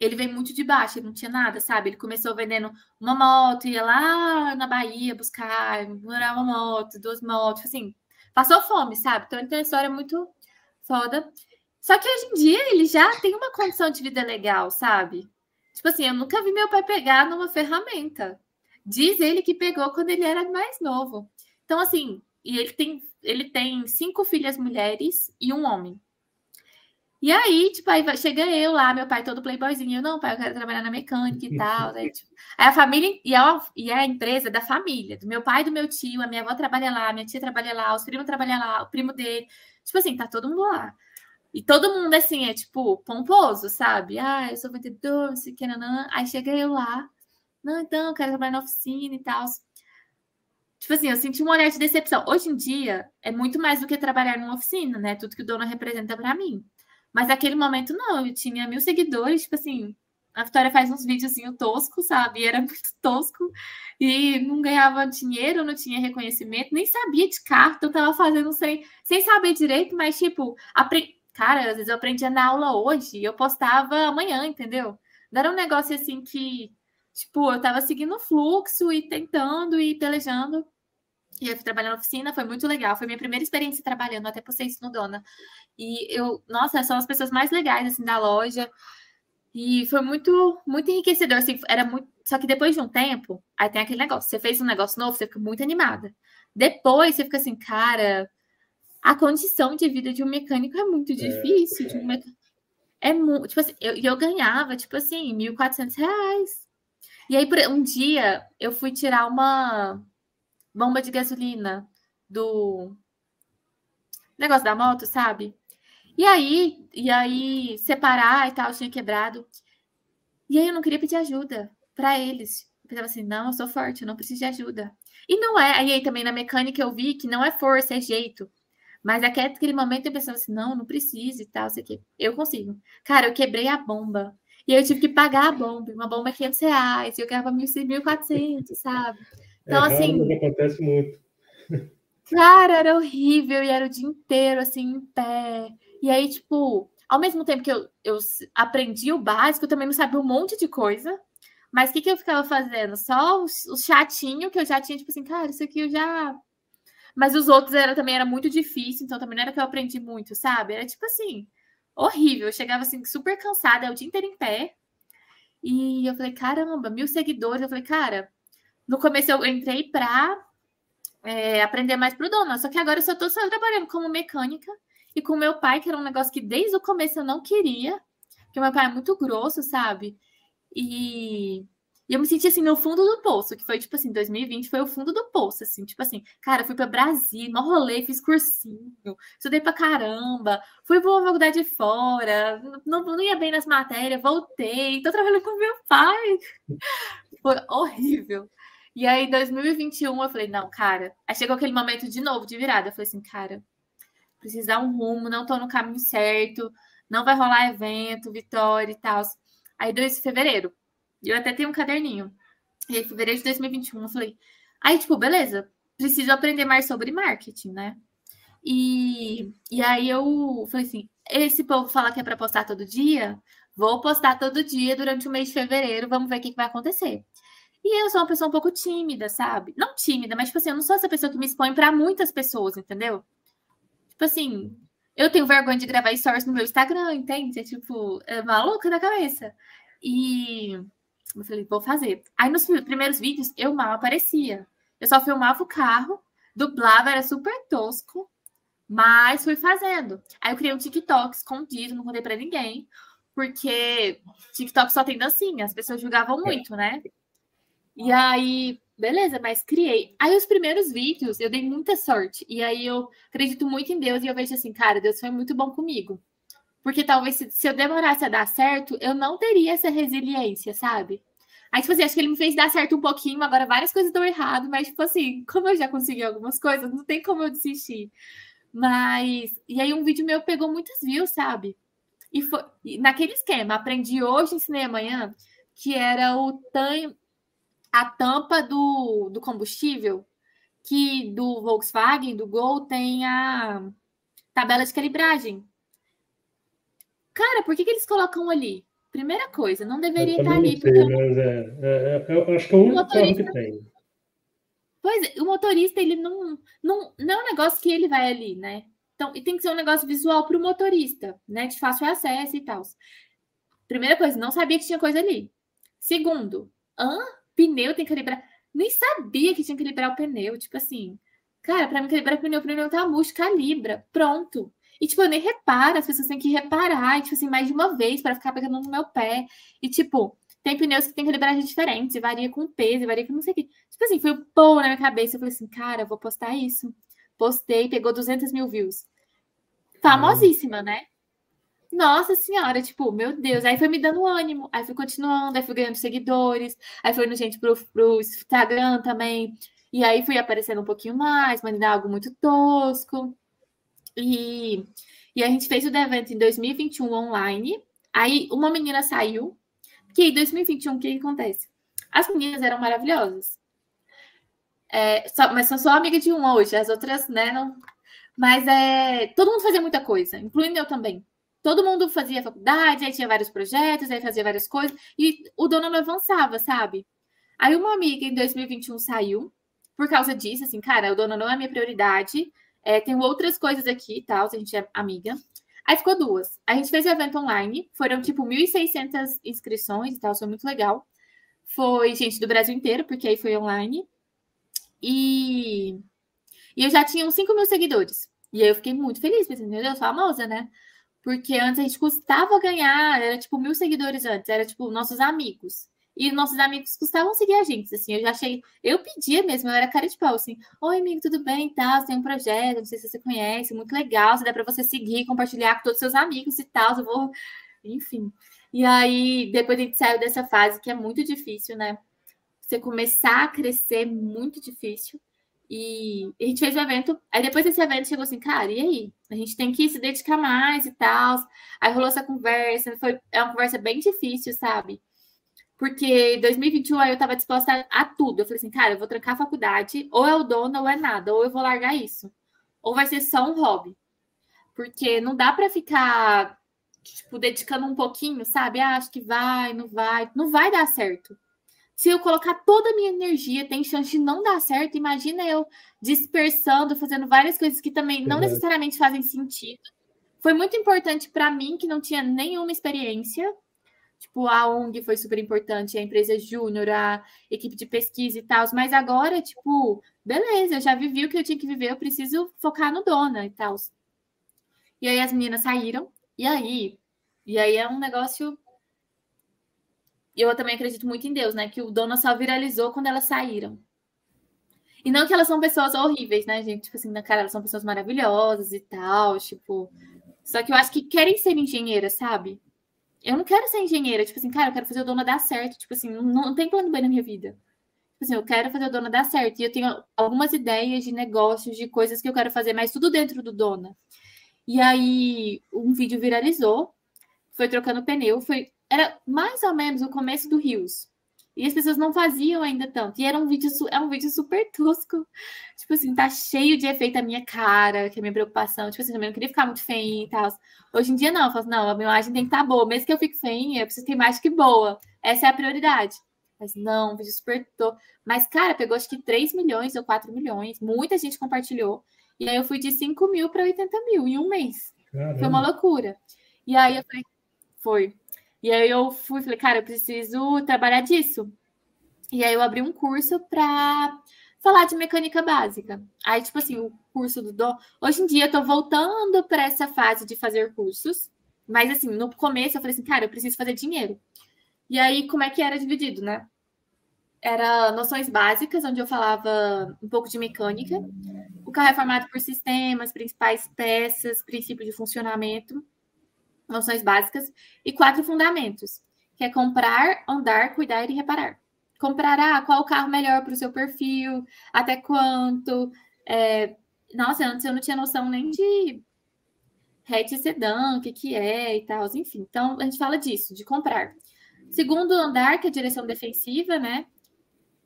ele veio muito de baixo, ele não tinha nada, sabe? Ele começou vendendo uma moto, ia lá na Bahia buscar, morar uma moto, duas motos, assim, passou fome, sabe? Então ele tem uma história muito foda. Só que hoje em dia ele já tem uma condição de vida legal, sabe? Tipo assim, eu nunca vi meu pai pegar numa ferramenta. Diz ele que pegou quando ele era mais novo. Então, assim, e ele tem, ele tem cinco filhas mulheres e um homem. E aí, tipo, aí chega eu lá, meu pai todo playboyzinho, eu, não, pai, eu quero trabalhar na mecânica e tal. Aí, tipo, aí a família, e a, e a empresa é da família, do meu pai, do meu tio, a minha avó trabalha lá, minha tia trabalha lá, os primos trabalham lá, o primo dele. Tipo assim, tá todo mundo lá. E todo mundo, assim, é tipo, pomposo, sabe? Ah, eu sou vendedor, não sei o que, nanã. Aí chega eu lá, Não, então, eu quero trabalhar na oficina e tal. Tipo assim, eu senti um olhar de decepção. Hoje em dia, é muito mais do que trabalhar numa oficina, né? Tudo que o dono representa para mim. Mas naquele momento, não. Eu tinha mil seguidores, tipo assim, a Vitória faz uns videozinhos toscos, sabe? E era muito tosco. E não ganhava dinheiro, não tinha reconhecimento, nem sabia de carta, eu tava fazendo sem, sem saber direito, mas, tipo, apre... cara, às vezes eu aprendia na aula hoje e eu postava amanhã, entendeu? Não era um negócio assim que, tipo, eu tava seguindo o fluxo e tentando e pelejando. E eu fui trabalhar na oficina, foi muito legal. Foi minha primeira experiência trabalhando, até postei isso no Dona. E eu, nossa, são as pessoas mais legais, assim, da loja. E foi muito, muito enriquecedor, assim, era muito... Só que depois de um tempo, aí tem aquele negócio, você fez um negócio novo, você fica muito animada. Depois você fica assim, cara, a condição de vida de um mecânico é muito é. difícil. É, de um mecânico. É muito, tipo assim, eu, eu ganhava, tipo assim, 1.400 reais. E aí, por um dia, eu fui tirar uma bomba de gasolina do negócio da moto, sabe? E aí, e aí separar e tal, tinha quebrado. E aí eu não queria pedir ajuda para eles. Eu pensava assim, não, eu sou forte, eu não preciso de ajuda. E não é, aí também na mecânica eu vi que não é força, é jeito. Mas naquele momento eu pensava assim, não, não preciso e tal, sei que. Eu consigo. Cara, eu quebrei a bomba. E eu tive que pagar a bomba. Uma bomba é 500 reais. E eu ganhava 1.400, sabe? Então, é, assim. Acontece muito. Cara, era horrível. E era o dia inteiro, assim, em pé. E aí, tipo, ao mesmo tempo que eu, eu aprendi o básico, eu também não sabia um monte de coisa. Mas o que, que eu ficava fazendo? Só o chatinho que eu já tinha, tipo assim, cara, isso aqui eu já. Mas os outros era, também era muito difícil, então também não era que eu aprendi muito, sabe? Era tipo assim, horrível. Eu chegava assim, super cansada, o dia inteiro em pé. E eu falei, caramba, mil seguidores. Eu falei, cara, no começo eu entrei pra é, aprender mais pro dono, só que agora eu só tô só trabalhando como mecânica e com meu pai, que era um negócio que desde o começo eu não queria, porque meu pai é muito grosso, sabe? E, e eu me senti assim no fundo do poço, que foi tipo assim, 2020 foi o fundo do poço, assim, tipo assim, cara, fui para Brasília, mó rolê, fiz cursinho, estudei pra caramba, fui pra uma faculdade fora, não, não ia bem nas matérias, voltei, tô trabalhando com meu pai. Foi horrível. E aí, em 2021, eu falei, não, cara. Aí chegou aquele momento de novo, de virada. Eu falei assim, cara, precisar um rumo, não estou no caminho certo, não vai rolar evento, vitória e tal. Aí, 2 de fevereiro, eu até tenho um caderninho. E aí, fevereiro de 2021, eu falei, aí, tipo, beleza, preciso aprender mais sobre marketing, né? E, e aí eu falei assim: esse povo fala que é para postar todo dia, vou postar todo dia durante o mês de fevereiro, vamos ver o que, que vai acontecer. E eu sou uma pessoa um pouco tímida, sabe? Não tímida, mas tipo assim, eu não sou essa pessoa que me expõe para muitas pessoas, entendeu? Tipo assim, eu tenho vergonha de gravar stories no meu Instagram, entende? É tipo, é maluca da cabeça. E eu falei, vou fazer. Aí nos primeiros vídeos eu mal aparecia. Eu só filmava o carro, dublava, era super tosco, mas fui fazendo. Aí eu criei um TikTok escondido, não contei pra ninguém, porque TikTok só tem dancinha, as pessoas julgavam muito, né? E aí Beleza, mas criei. Aí os primeiros vídeos eu dei muita sorte. E aí eu acredito muito em Deus e eu vejo assim, cara, Deus foi muito bom comigo. Porque talvez se, se eu demorasse a dar certo, eu não teria essa resiliência, sabe? Aí, tipo assim, acho que ele me fez dar certo um pouquinho, agora várias coisas dão errado, mas, tipo assim, como eu já consegui algumas coisas, não tem como eu desistir. Mas. E aí, um vídeo meu pegou muitas views, sabe? E foi e naquele esquema, aprendi hoje, ensinei amanhã, que era o tanho a tampa do, do combustível, que do Volkswagen, do Gol, tem a tabela de calibragem. Cara, por que, que eles colocam ali? Primeira coisa, não deveria estar ali. Sei, porque mas é, é, é, eu acho que é o único carro que tem. Pois é, o motorista, ele não, não, não é um negócio que ele vai ali, né? Então, e tem que ser um negócio visual para o motorista, né? De fácil acesso e tal. Primeira coisa, não sabia que tinha coisa ali. Segundo, hã? Pneu tem que calibrar. Nem sabia que tinha que calibrar o pneu. Tipo assim, cara, para mim calibrar o pneu, o pneu tá murcho, calibra. Pronto. E, tipo, eu nem reparo, as pessoas têm que reparar, e, tipo assim, mais de uma vez para ficar pegando no meu pé. E, tipo, tem pneus que tem calibragem diferente, varia com peso, varia com não sei o quê. Tipo assim, foi um pão na minha cabeça. Eu falei assim, cara, vou postar isso. Postei, pegou 200 mil views. Famosíssima, né? Nossa senhora, tipo, meu Deus. Aí foi me dando ânimo, aí fui continuando, aí fui ganhando seguidores, aí foi no gente pro, pro Instagram também. E aí fui aparecendo um pouquinho mais, mas algo muito tosco. E, e a gente fez o evento em 2021 online. Aí uma menina saiu, que em 2021 o que, que acontece? As meninas eram maravilhosas. É, só, mas sou só amiga de uma hoje, as outras, né, não. Mas é, todo mundo fazia muita coisa, incluindo eu também. Todo mundo fazia faculdade, aí tinha vários projetos, aí fazia várias coisas, e o dono não avançava, sabe? Aí uma amiga em 2021 saiu por causa disso, assim, cara, o dono não é minha prioridade, é, tem outras coisas aqui e tal, a gente é amiga. Aí ficou duas. A gente fez o evento online, foram tipo 1.600 inscrições e tal, foi muito legal. Foi gente do Brasil inteiro, porque aí foi online. E, e eu já tinha uns 5 mil seguidores. E aí eu fiquei muito feliz, pensando, meu Deus, famosa, né? Porque antes a gente custava ganhar, era tipo mil seguidores antes, era tipo nossos amigos. E nossos amigos custavam seguir a gente, assim, eu já achei, eu pedia mesmo, eu era cara de pau, assim, oi amigo, tudo bem, tá, tem um projeto, não sei se você conhece, muito legal, se dá para você seguir, compartilhar com todos os seus amigos e tal, eu vou, enfim. E aí, depois a gente saiu dessa fase que é muito difícil, né? Você começar a crescer, muito difícil. E a gente fez o evento. Aí depois desse evento chegou assim, cara, e aí? A gente tem que se dedicar mais e tal. Aí rolou essa conversa. Foi, é uma conversa bem difícil, sabe? Porque em 2021 aí eu tava disposta a, a tudo. Eu falei assim, cara, eu vou trancar a faculdade, ou é o dono ou é nada, ou eu vou largar isso. Ou vai ser só um hobby. Porque não dá para ficar, tipo, dedicando um pouquinho, sabe? Ah, acho que vai, não vai. Não vai dar certo se eu colocar toda a minha energia, tem chance de não dar certo. Imagina eu dispersando, fazendo várias coisas que também não necessariamente fazem sentido. Foi muito importante para mim, que não tinha nenhuma experiência. Tipo, a ONG foi super importante, a empresa júnior, a equipe de pesquisa e tal. Mas agora, tipo, beleza, eu já vivi o que eu tinha que viver, eu preciso focar no dona e tal. E aí as meninas saíram, e aí, e aí é um negócio eu também acredito muito em Deus, né? Que o Dona só viralizou quando elas saíram. E não que elas são pessoas horríveis, né, gente? Tipo assim, na cara, elas são pessoas maravilhosas e tal, tipo. Só que eu acho que querem ser engenheiras, sabe? Eu não quero ser engenheira, tipo assim, cara, eu quero fazer o Dona dar certo. Tipo assim, não, não tem plano bem na minha vida. Tipo assim, eu quero fazer o Dona dar certo. E eu tenho algumas ideias de negócios, de coisas que eu quero fazer, mas tudo dentro do Dona. E aí, um vídeo viralizou, foi trocando pneu, foi era mais ou menos o começo do Rios. E as pessoas não faziam ainda tanto. E era um vídeo, é um vídeo super tosco. Tipo assim, tá cheio de efeito a minha cara, que é a minha preocupação. Tipo assim, também não queria ficar muito feia e tal. Hoje em dia, não. Eu falo não, a minha imagem tem que estar tá boa. Mesmo que eu fique feia, eu preciso ter imagem que boa. Essa é a prioridade. Mas não, um vídeo super tosco. Mas, cara, pegou acho que 3 milhões ou 4 milhões. Muita gente compartilhou. E aí eu fui de 5 mil para 80 mil em um mês. Caramba. Foi uma loucura. E aí eu falei, foi. E aí eu fui, falei, cara, eu preciso trabalhar disso. E aí eu abri um curso para falar de mecânica básica. Aí, tipo assim, o curso do Dom. Hoje em dia eu tô voltando para essa fase de fazer cursos. Mas assim, no começo eu falei assim, cara, eu preciso fazer dinheiro. E aí, como é que era dividido, né? Era noções básicas, onde eu falava um pouco de mecânica. O carro é formado por sistemas, principais peças, princípio de funcionamento noções básicas, e quatro fundamentos, que é comprar, andar, cuidar e reparar. Comprar, ah, qual carro melhor para o seu perfil, até quanto. É... Nossa, antes eu não tinha noção nem de hatch sedã, o que, que é e tal, enfim. Então, a gente fala disso, de comprar. Segundo andar, que é a direção defensiva, né?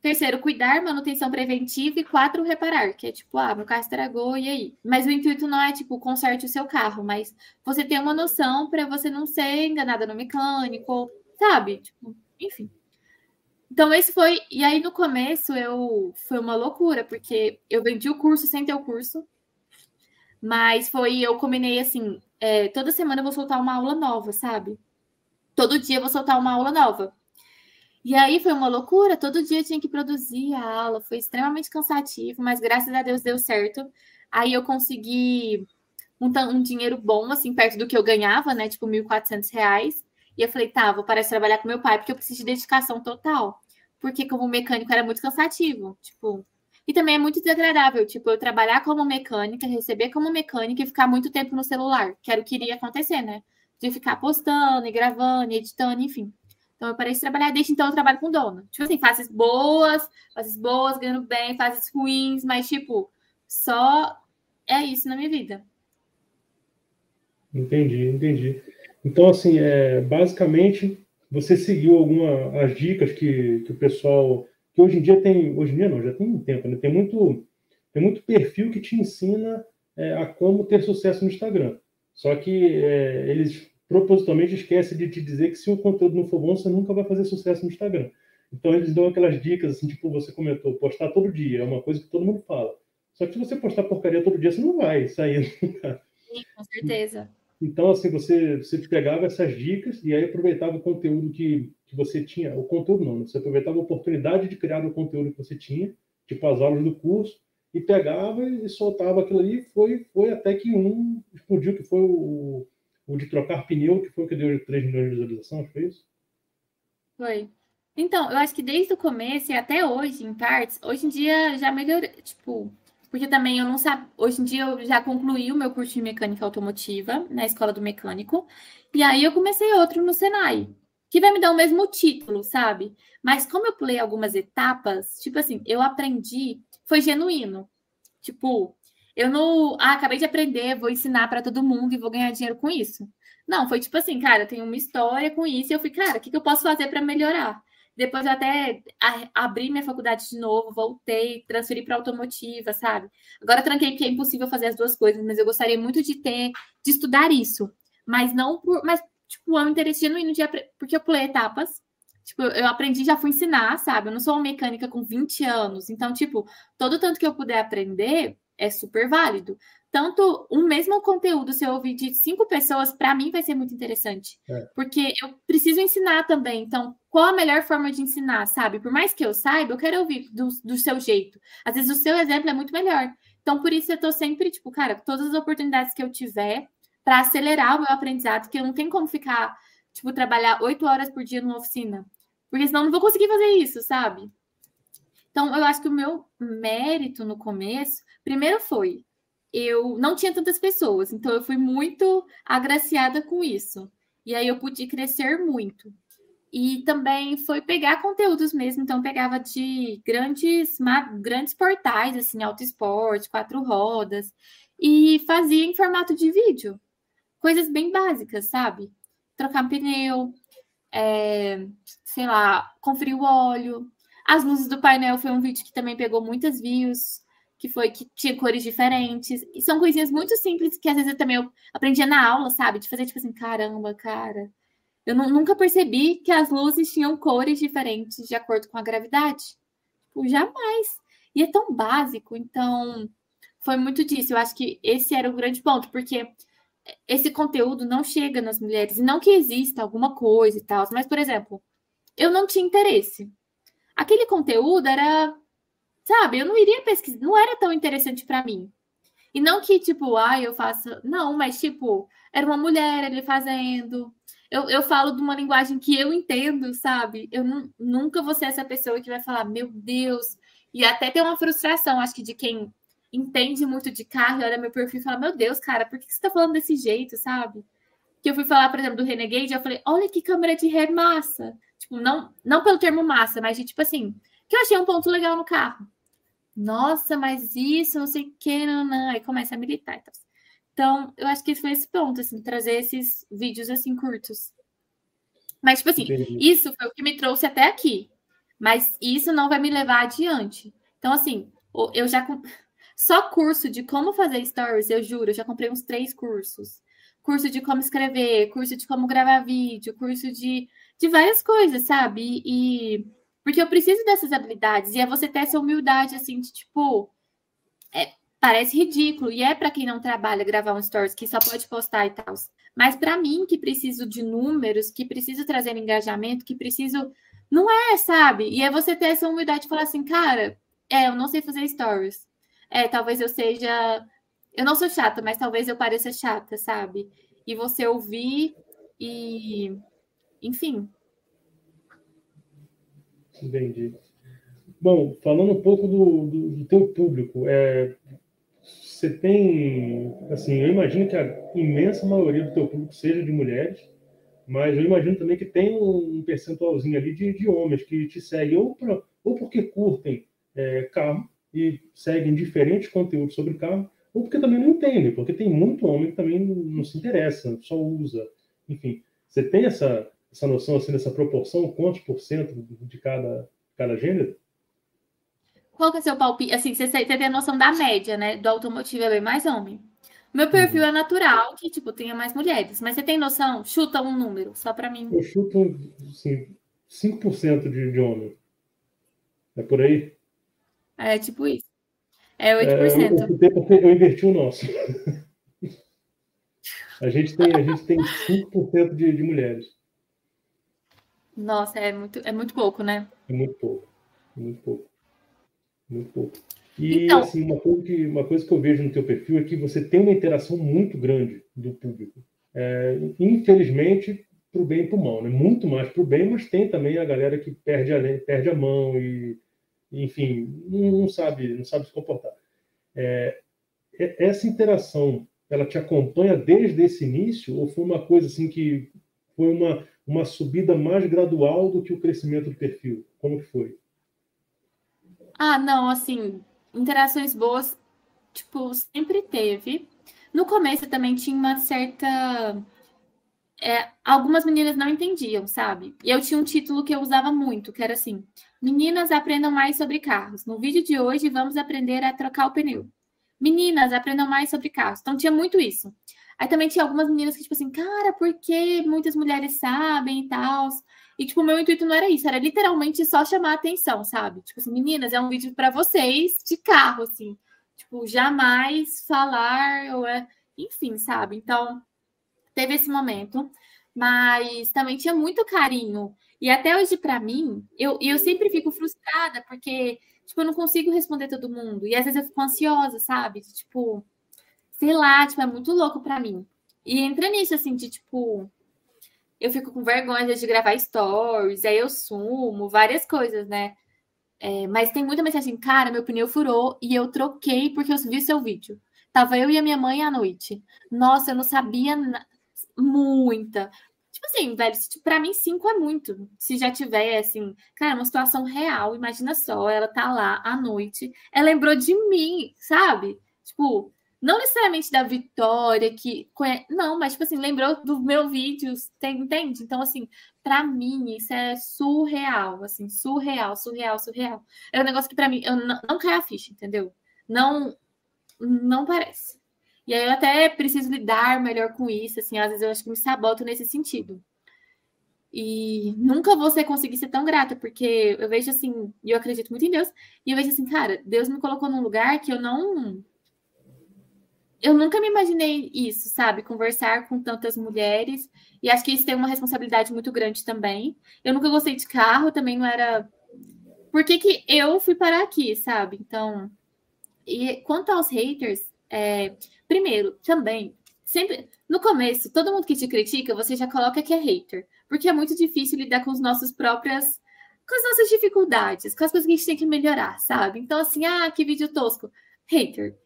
Terceiro, cuidar, manutenção preventiva. E quatro, reparar, que é tipo, ah, meu carro estragou, e aí? Mas o intuito não é, tipo, conserte o seu carro, mas você tem uma noção para você não ser enganada no mecânico, sabe? Tipo, enfim. Então, esse foi. E aí, no começo, eu foi uma loucura, porque eu vendi o curso sem ter o curso. Mas foi, eu combinei assim: é, toda semana eu vou soltar uma aula nova, sabe? Todo dia eu vou soltar uma aula nova. E aí foi uma loucura, todo dia eu tinha que produzir a aula, foi extremamente cansativo, mas graças a Deus deu certo. Aí eu consegui um, um dinheiro bom, assim, perto do que eu ganhava, né? Tipo, R$ 1.400. E eu falei, tá, vou parar de trabalhar com meu pai, porque eu preciso de dedicação total. Porque como mecânico era muito cansativo, tipo... E também é muito desagradável, tipo, eu trabalhar como mecânica, receber como mecânica e ficar muito tempo no celular, que era o que iria acontecer, né? de ficar postando e gravando e editando, enfim. Então eu parei de trabalhar, desde então eu trabalho com dono. Tipo assim, fases boas, fases boas, ganhando bem, fases ruins, mas tipo, só é isso na minha vida. Entendi, entendi. Então, assim, é, basicamente, você seguiu alguma as dicas que, que o pessoal que hoje em dia tem, hoje em dia não, já tem um tempo, né? Tem muito, tem muito perfil que te ensina é, a como ter sucesso no Instagram. Só que é, eles propositalmente esquecem de te dizer que se o conteúdo não for bom, você nunca vai fazer sucesso no Instagram. Então eles dão aquelas dicas, assim, tipo você comentou, postar todo dia, é uma coisa que todo mundo fala. Só que se você postar porcaria todo dia, você não vai sair. Sim, com certeza. Então, assim, você, você pegava essas dicas e aí aproveitava o conteúdo que, que você tinha. O conteúdo não, você aproveitava a oportunidade de criar o conteúdo que você tinha, tipo as aulas do curso, e pegava e soltava aquilo ali. Foi, foi até que um explodiu, que foi o, o de trocar pneu, que foi o que deu 3 milhões de visualizações, foi isso? Foi. Então, eu acho que desde o começo e até hoje, em partes, hoje em dia já melhorou, tipo, porque também eu não sabia. Hoje em dia eu já concluí o meu curso de mecânica automotiva na escola do mecânico. E aí eu comecei outro no Senai, que vai me dar o mesmo título, sabe? Mas como eu pulei algumas etapas, tipo assim, eu aprendi, foi genuíno. Tipo, eu não. Ah, acabei de aprender, vou ensinar para todo mundo e vou ganhar dinheiro com isso. Não, foi tipo assim, cara, tem uma história com isso e eu fui, cara, o que, que eu posso fazer para melhorar? Depois eu até abri minha faculdade de novo, voltei, transferi para automotiva, sabe? Agora tranquei porque é impossível fazer as duas coisas, mas eu gostaria muito de ter, de estudar isso. Mas não por. Mas, tipo, é um interesse genuíno de porque eu pulei etapas. Tipo, eu aprendi, já fui ensinar, sabe? Eu não sou uma mecânica com 20 anos. Então, tipo, todo tanto que eu puder aprender é super válido tanto o mesmo conteúdo, se eu ouvir de cinco pessoas, para mim vai ser muito interessante. É. Porque eu preciso ensinar também. Então, qual a melhor forma de ensinar, sabe? Por mais que eu saiba, eu quero ouvir do, do seu jeito. Às vezes o seu exemplo é muito melhor. Então, por isso eu tô sempre, tipo, cara, todas as oportunidades que eu tiver para acelerar o meu aprendizado, que eu não tenho como ficar, tipo, trabalhar oito horas por dia numa oficina. Porque senão eu não vou conseguir fazer isso, sabe? Então, eu acho que o meu mérito no começo, primeiro foi eu não tinha tantas pessoas, então eu fui muito agraciada com isso. E aí eu pude crescer muito. E também foi pegar conteúdos mesmo, então pegava de grandes, grandes portais, assim, Auto Esporte, Quatro Rodas, e fazia em formato de vídeo. Coisas bem básicas, sabe? Trocar pneu, é, sei lá, conferir o óleo. As luzes do painel foi um vídeo que também pegou muitas views que foi que tinha cores diferentes. E são coisinhas muito simples que às vezes eu também eu aprendia na aula, sabe? De fazer tipo assim, caramba, cara. Eu nunca percebi que as luzes tinham cores diferentes de acordo com a gravidade. Tipo, jamais. E é tão básico, então foi muito disso. Eu acho que esse era o grande ponto, porque esse conteúdo não chega nas mulheres. E não que exista alguma coisa e tal, mas, por exemplo, eu não tinha interesse. Aquele conteúdo era Sabe, eu não iria pesquisar, não era tão interessante para mim. E não que, tipo, ah, eu faço. Não, mas, tipo, era uma mulher ali fazendo. Eu, eu falo de uma linguagem que eu entendo, sabe? Eu nunca vou ser essa pessoa que vai falar, meu Deus. E até tem uma frustração, acho que, de quem entende muito de carro e olha meu perfil e fala, meu Deus, cara, por que você tá falando desse jeito, sabe? Que eu fui falar, por exemplo, do Renegade, eu falei, olha que câmera de ré massa. Tipo, não, não pelo termo massa, mas de tipo assim, que eu achei um ponto legal no carro nossa, mas isso, não sei o que, não, não. Aí começa a militar. Então, então eu acho que foi esse ponto, assim, trazer esses vídeos assim curtos. Mas, tipo assim, Entendi. isso foi o que me trouxe até aqui. Mas isso não vai me levar adiante. Então, assim, eu já. Só curso de como fazer stories, eu juro, eu já comprei uns três cursos. Curso de como escrever, curso de como gravar vídeo, curso de, de várias coisas, sabe? E porque eu preciso dessas habilidades. E é você ter essa humildade, assim, de tipo. É, parece ridículo. E é para quem não trabalha gravar um stories que só pode postar e tal. Mas para mim, que preciso de números, que preciso trazer engajamento, que preciso. Não é, sabe? E é você ter essa humildade de falar assim, cara, é, eu não sei fazer stories. É, talvez eu seja. Eu não sou chata, mas talvez eu pareça chata, sabe? E você ouvir e. Enfim, Entendi. Bom, falando um pouco do, do, do teu público, é, você tem, assim, eu imagino que a imensa maioria do teu público seja de mulheres, mas eu imagino também que tem um percentualzinho ali de, de homens que te seguem ou, pra, ou porque curtem é, carro e seguem diferentes conteúdos sobre carro, ou porque também não entendem, porque tem muito homem que também não, não se interessa, só usa. Enfim, você tem essa, essa noção, assim, dessa proporção, quantos por cento de cada, cada gênero? Qual que é o seu palpite? Assim, você, você tem a noção da média, né? Do automotivo é bem mais homem. Meu perfil uhum. é natural, que, tipo, tenha mais mulheres. Mas você tem noção? Chuta um número, só para mim. Eu chuto, assim, 5% de, de homem. É por aí? É, tipo isso. É 8%. É, eu, eu, inverti o nosso. a gente tem, a gente tem 5% de, de mulheres. Nossa, é muito, é muito pouco, né? É muito pouco. Muito pouco. Muito pouco. E então, assim, uma coisa, que, uma coisa que eu vejo no teu perfil é que você tem uma interação muito grande do público. É, infelizmente, para o bem e para o mal, né? Muito mais para o bem, mas tem também a galera que perde a, perde a mão e, enfim, não sabe, não sabe se comportar. É, essa interação, ela te acompanha desde esse início ou foi uma coisa assim que foi uma, uma subida mais gradual do que o crescimento do perfil? Como que foi? Ah, não, assim, interações boas, tipo, sempre teve. No começo também tinha uma certa. É, algumas meninas não entendiam, sabe? E eu tinha um título que eu usava muito, que era assim: Meninas aprendam mais sobre carros. No vídeo de hoje, vamos aprender a trocar o pneu. Meninas aprendam mais sobre carros. Então tinha muito isso. Aí também tinha algumas meninas que, tipo assim, cara, por que muitas mulheres sabem e tal? E, tipo, o meu intuito não era isso, era literalmente só chamar a atenção, sabe? Tipo assim, meninas, é um vídeo para vocês de carro, assim. Tipo, jamais falar, ou é... enfim, sabe? Então, teve esse momento, mas também tinha muito carinho. E até hoje, para mim, eu, eu sempre fico frustrada, porque, tipo, eu não consigo responder todo mundo. E às vezes eu fico ansiosa, sabe? Tipo, sei lá, tipo, é muito louco para mim. E entra nisso, assim, de tipo, eu fico com vergonha de gravar stories, aí eu sumo, várias coisas, né? É, mas tem muita mensagem, cara, meu pneu furou e eu troquei porque eu vi seu vídeo. Tava eu e a minha mãe à noite. Nossa, eu não sabia muita. Tipo assim, velho, para mim cinco é muito. Se já tiver, assim, cara, uma situação real, imagina só, ela tá lá à noite, ela lembrou de mim, sabe? Tipo, não necessariamente da Vitória, que não, mas tipo assim, lembrou do meu vídeo, entende? Então, assim, para mim, isso é surreal, assim, surreal, surreal, surreal. É um negócio que para mim, eu não, não cai a ficha, entendeu? Não, não parece. E aí eu até preciso lidar melhor com isso, assim, às vezes eu acho que me saboto nesse sentido. E nunca ser, conseguir ser tão grata, porque eu vejo assim, e eu acredito muito em Deus, e eu vejo assim, cara, Deus me colocou num lugar que eu não eu nunca me imaginei isso, sabe? Conversar com tantas mulheres. E acho que isso tem uma responsabilidade muito grande também. Eu nunca gostei de carro, também não era. Por que, que eu fui parar aqui, sabe? Então. E quanto aos haters, é... primeiro, também, sempre. No começo, todo mundo que te critica, você já coloca que é hater. Porque é muito difícil lidar com as nossas próprias. com as nossas dificuldades, com as coisas que a gente tem que melhorar, sabe? Então, assim, ah, que vídeo tosco. Hater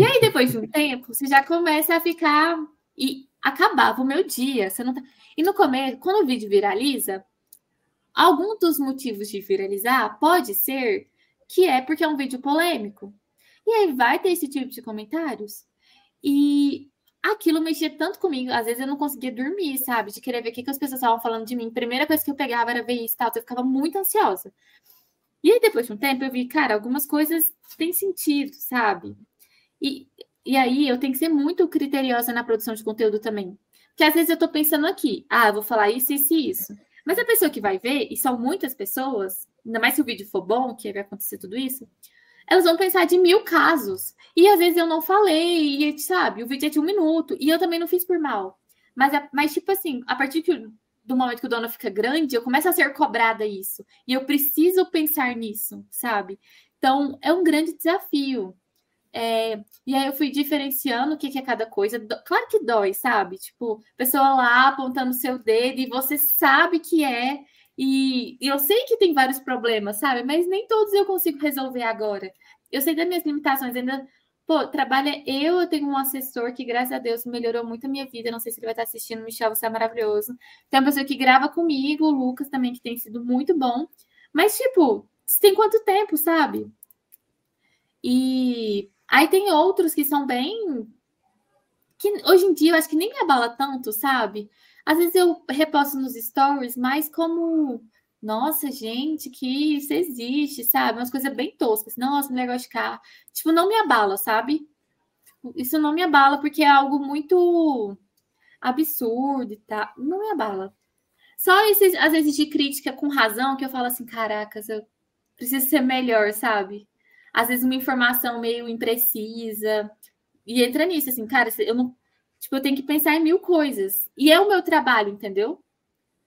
e aí, depois de um tempo, você já começa a ficar. E acabava o meu dia. Você não tá... E no começo, quando o vídeo viraliza, algum dos motivos de viralizar pode ser que é porque é um vídeo polêmico. E aí vai ter esse tipo de comentários. E aquilo mexia tanto comigo. Às vezes eu não conseguia dormir, sabe? De querer ver o que, que as pessoas estavam falando de mim. Primeira coisa que eu pegava era ver isso e tal. Eu ficava muito ansiosa. E aí, depois de um tempo, eu vi, cara, algumas coisas têm sentido, sabe? E, e aí eu tenho que ser muito criteriosa na produção de conteúdo também. Porque às vezes eu estou pensando aqui, ah, vou falar isso, isso e isso. Mas a pessoa que vai ver, e são muitas pessoas, ainda mais se o vídeo for bom, que vai acontecer tudo isso, elas vão pensar de mil casos. E às vezes eu não falei, e sabe, o vídeo é de um minuto, e eu também não fiz por mal. Mas, mas tipo assim, a partir do momento que o dono fica grande, eu começo a ser cobrada isso. E eu preciso pensar nisso, sabe? Então, é um grande desafio. É, e aí eu fui diferenciando o que, é cada coisa. Claro que dói, sabe? Tipo, pessoa lá apontando seu dedo e você sabe que é. E, e, eu sei que tem vários problemas, sabe? Mas nem todos eu consigo resolver agora. Eu sei das minhas limitações, ainda pô, trabalha eu, eu tenho um assessor que, graças a Deus, melhorou muito a minha vida. Não sei se ele vai estar assistindo, Michel, você é maravilhoso. Tem uma pessoa que grava comigo, o Lucas também, que tem sido muito bom. Mas, tipo, tem quanto tempo, sabe? E aí tem outros que são bem. que hoje em dia eu acho que nem me abala tanto, sabe? Às vezes eu reposto nos stories, mas como nossa, gente, que isso existe, sabe? Umas coisas bem toscas. Nossa, mulher gosta de carro. Tipo, não me abala, sabe? Isso não me abala porque é algo muito absurdo e tá. Não me abala. Só esses, às vezes, de crítica com razão, que eu falo assim, caracas, eu preciso ser melhor, sabe? Às vezes uma informação meio imprecisa. E entra nisso, assim, cara, eu não. Tipo, eu tenho que pensar em mil coisas. E é o meu trabalho, entendeu?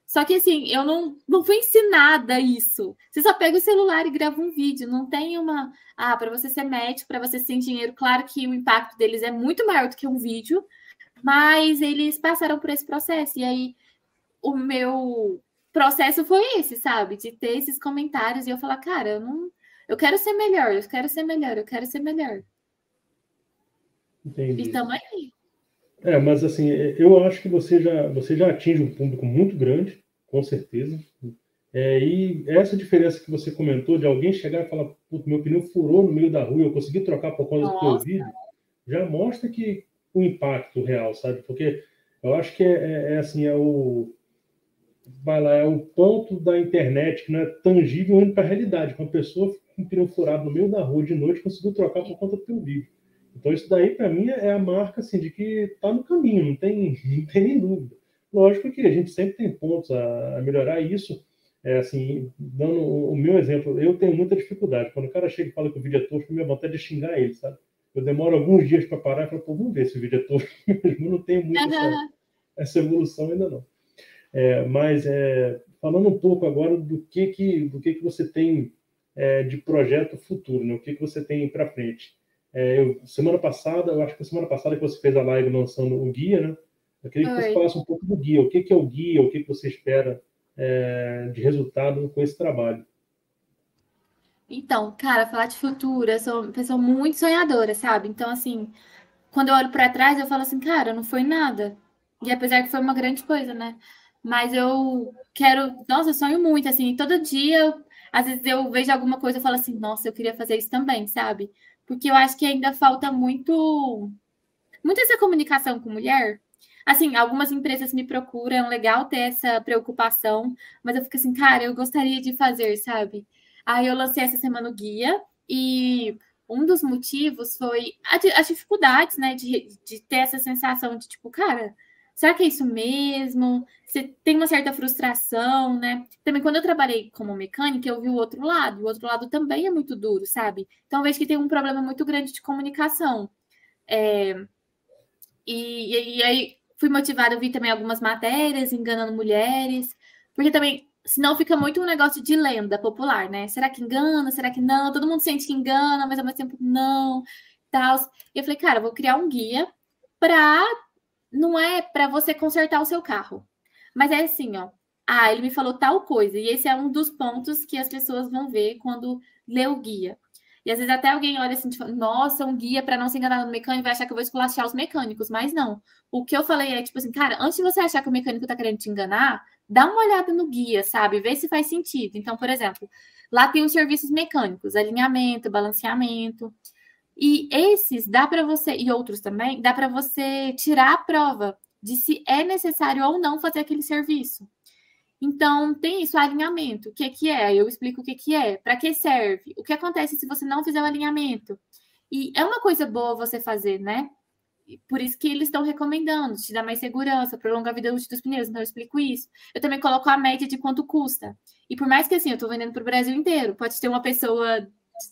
Só que assim, eu não, não fui ensinada isso. Você só pega o celular e grava um vídeo. Não tem uma. Ah, para você ser médico, para você ser engenheiro, claro que o impacto deles é muito maior do que um vídeo, mas eles passaram por esse processo. E aí, o meu processo foi esse, sabe? De ter esses comentários e eu falar, cara, eu não. Eu quero ser melhor, eu quero ser melhor, eu quero ser melhor. Entendi. E tamo aí. É, mas assim, eu acho que você já, você já atinge um público muito grande com certeza. É, e essa diferença que você comentou de alguém chegar e falar, meu pneu furou no meio da rua, eu consegui trocar por causa Nossa. do teu vídeo, já mostra que o impacto real, sabe? Porque eu acho que é, é, é, assim, é o vai lá, é o ponto da internet que não é tangível indo para a realidade. Uma pessoa com um pneu furado no meio da rua de noite conseguiu trocar por conta do teu vídeo. Então isso daí para mim é a marca assim de que está no caminho, não tem, não tem nem dúvida. Lógico que a gente sempre tem pontos a, a melhorar isso. É assim, dando o meu exemplo, eu tenho muita dificuldade. Quando o cara chega e fala que o vídeo é tosco, minha vontade é xingar ele, sabe? Eu demoro alguns dias para parar e falo, pô, vamos ver se o vídeo é tosco mesmo. Não tenho muito uhum. essa, essa, evolução ainda não. É, mas é, falando um pouco agora do que que, do que, que você tem é, de projeto futuro, né? o que, que você tem para frente. É, eu, semana passada, eu acho que semana passada que você fez a live lançando o guia, né? Eu queria que Oi. você falasse um pouco do guia. O que, é o guia? O que, você espera é, de resultado com esse trabalho? Então, cara, falar de futuro, eu sou uma pessoa muito sonhadora, sabe? Então, assim, quando eu olho para trás, eu falo assim, cara, não foi nada. E apesar que foi uma grande coisa, né? Mas eu quero, nossa, eu sonho muito, assim, todo dia, às vezes eu vejo alguma coisa e falo assim, nossa, eu queria fazer isso também, sabe? Porque eu acho que ainda falta muito, muito essa comunicação com mulher, Assim, algumas empresas me procuram, legal ter essa preocupação, mas eu fico assim, cara, eu gostaria de fazer, sabe? Aí eu lancei essa semana o guia e um dos motivos foi as dificuldades, né, de, de ter essa sensação de tipo, cara, será que é isso mesmo? Você tem uma certa frustração, né? Também quando eu trabalhei como mecânica, eu vi o outro lado, e o outro lado também é muito duro, sabe? Então eu vejo que tem um problema muito grande de comunicação. É... E, e, e aí fui motivada, eu vi também algumas matérias enganando mulheres, porque também, senão fica muito um negócio de lenda popular, né? Será que engana? Será que não? Todo mundo sente que engana, mas ao mesmo tempo não, tal. E eu falei, cara, vou criar um guia para não é para você consertar o seu carro, mas é assim, ó. Ah, ele me falou tal coisa, e esse é um dos pontos que as pessoas vão ver quando lê o guia. E às vezes até alguém olha assim, tipo, nossa, um guia para não se enganar no mecânico vai achar que eu vou esculachar os mecânicos, mas não. O que eu falei é, tipo assim, cara, antes de você achar que o mecânico tá querendo te enganar, dá uma olhada no guia, sabe? Vê se faz sentido. Então, por exemplo, lá tem os serviços mecânicos, alinhamento, balanceamento. E esses dá para você, e outros também, dá para você tirar a prova de se é necessário ou não fazer aquele serviço. Então, tem isso, alinhamento. O que, que é? Eu explico o que, que é, para que serve, o que acontece se você não fizer o alinhamento. E é uma coisa boa você fazer, né? Por isso que eles estão recomendando, te dá mais segurança, prolonga a vida útil dos pneus. Então, eu explico isso. Eu também coloco a média de quanto custa. E por mais que assim, eu estou vendendo para o Brasil inteiro, pode ter uma pessoa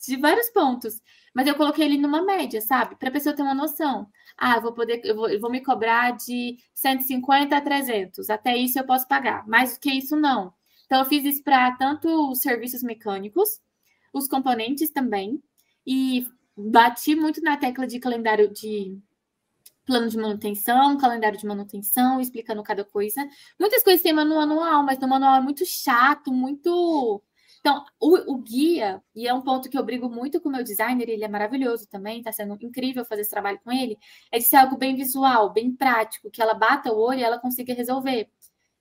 de vários pontos, mas eu coloquei ele numa média, sabe? Para a pessoa ter uma noção. Ah, eu vou poder, eu vou, eu vou me cobrar de 150 a 300. Até isso eu posso pagar. Mais do que isso, não. Então, eu fiz isso para tanto os serviços mecânicos, os componentes também, e bati muito na tecla de calendário de plano de manutenção, calendário de manutenção, explicando cada coisa. Muitas coisas tem no manual, mas no manual é muito chato, muito Então, o, o, guia, e é um ponto que eu brigo muito com o meu designer, ele é maravilhoso também, está sendo incrível fazer esse trabalho com ele, é de ser algo bem visual, bem prático, que ela bata o olho e ela consiga resolver.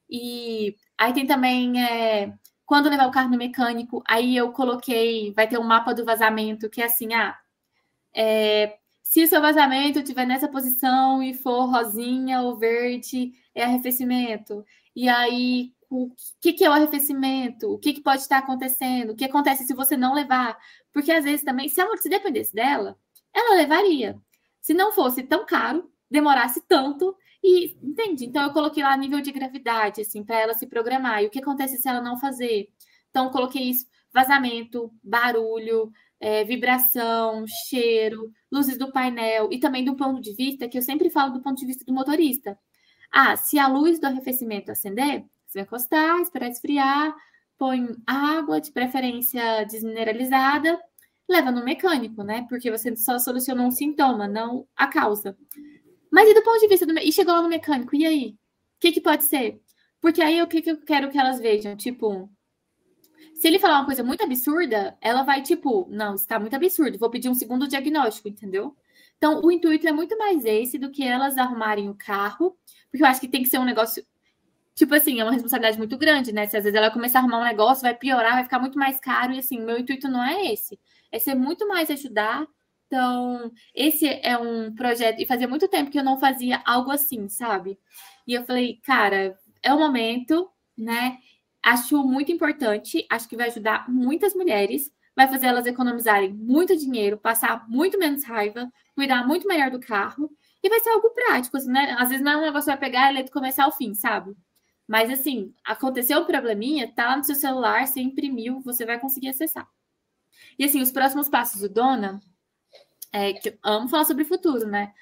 E aí tem também é, quando levar o carro no mecânico, aí eu coloquei, vai ter um mapa do vazamento, que é assim, ah, é, se o seu vazamento estiver nessa posição e for rosinha ou verde, é arrefecimento. E aí, o que, que é o arrefecimento? O que, que pode estar acontecendo? O que acontece se você não levar? Porque às vezes também, se ela se dependesse dela, ela levaria. Se não fosse tão caro, demorasse tanto, e entende? Então eu coloquei lá nível de gravidade, assim, para ela se programar. E o que acontece se ela não fazer? Então coloquei isso: vazamento, barulho, é, vibração, cheiro, luzes do painel e também do ponto de vista que eu sempre falo do ponto de vista do motorista. Ah, se a luz do arrefecimento acender, você vai encostar, esperar esfriar, põe água, de preferência desmineralizada, leva no mecânico, né? Porque você só solucionou um sintoma, não a causa. Mas e do ponto de vista do. E chegou lá no mecânico, e aí? O que, que pode ser? Porque aí o que, que eu quero que elas vejam? Tipo, se ele falar uma coisa muito absurda, ela vai, tipo, não, está muito absurdo, vou pedir um segundo diagnóstico, entendeu? Então, o intuito é muito mais esse do que elas arrumarem o carro, porque eu acho que tem que ser um negócio. Tipo assim, é uma responsabilidade muito grande, né? Se às vezes ela começar a arrumar um negócio, vai piorar, vai ficar muito mais caro. E assim, meu intuito não é esse. É ser muito mais ajudar então, esse é um projeto, e fazia muito tempo que eu não fazia algo assim, sabe? E eu falei, cara, é o momento, né? Acho muito importante, acho que vai ajudar muitas mulheres, vai fazer elas economizarem muito dinheiro, passar muito menos raiva, cuidar muito melhor do carro, e vai ser algo prático, assim, né? Às vezes não é um negócio que vai pegar ele do começar ao fim, sabe? Mas assim, aconteceu um probleminha, tá lá no seu celular, você imprimiu, você vai conseguir acessar. E assim, os próximos passos do Dona é, que eu amo falar sobre futuro, né?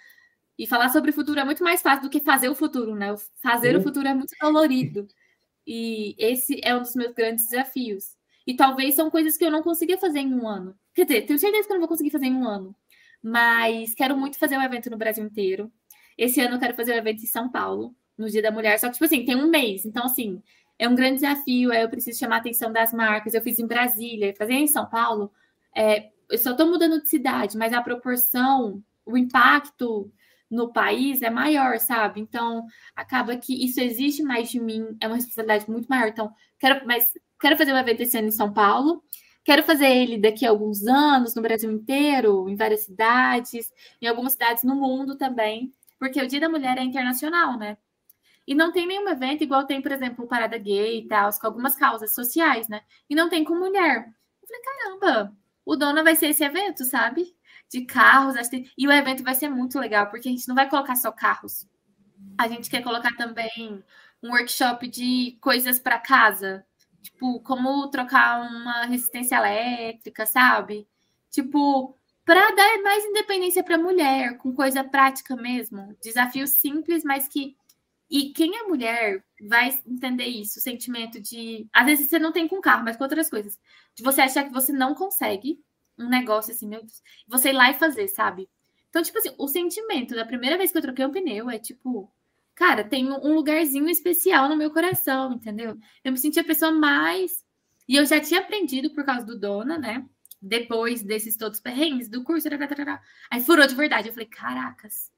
E falar sobre o futuro é muito mais fácil do que fazer o futuro, né? Fazer o futuro é muito dolorido. E esse é um dos meus grandes desafios. E talvez são coisas que eu não consiga fazer em um ano. Quer dizer, tenho certeza que eu não vou conseguir fazer em um ano. Mas quero muito fazer um evento no Brasil inteiro. Esse ano eu quero fazer um evento em São Paulo, no Dia da Mulher. Só que, tipo assim, tem um mês. Então, assim, é um grande desafio. Aí eu preciso chamar a atenção das marcas. Eu fiz em Brasília, fazer em São Paulo. É, eu só estou mudando de cidade, mas a proporção, o impacto no país é maior, sabe? Então, acaba que isso existe mais de mim, é uma responsabilidade muito maior. Então, quero, mas quero fazer um evento esse ano em São Paulo, quero fazer ele daqui a alguns anos no Brasil inteiro, em várias cidades, em algumas cidades no mundo também, porque o Dia da Mulher é internacional, né? E não tem nenhum evento igual tem, por exemplo, Parada Gay e tal, com algumas causas sociais, né? E não tem com mulher. Eu falei, caramba, o dono vai ser esse evento, sabe? De carros. E o evento vai ser muito legal, porque a gente não vai colocar só carros. A gente quer colocar também um workshop de coisas para casa. Tipo, como trocar uma resistência elétrica, sabe? Tipo, para dar mais independência para a mulher, com coisa prática mesmo. Desafio simples, mas que. E quem é mulher vai entender isso, o sentimento de. Às vezes você não tem com carro, mas com outras coisas. De você achar que você não consegue um negócio assim, meu Deus. Você ir lá e fazer, sabe? Então, tipo assim, o sentimento da primeira vez que eu troquei um pneu é tipo. Cara, tem um lugarzinho especial no meu coração, entendeu? Eu me senti a pessoa mais. E eu já tinha aprendido por causa do Dona, né? Depois desses todos perrengues do curso. Aí furou de verdade. Eu falei, caracas,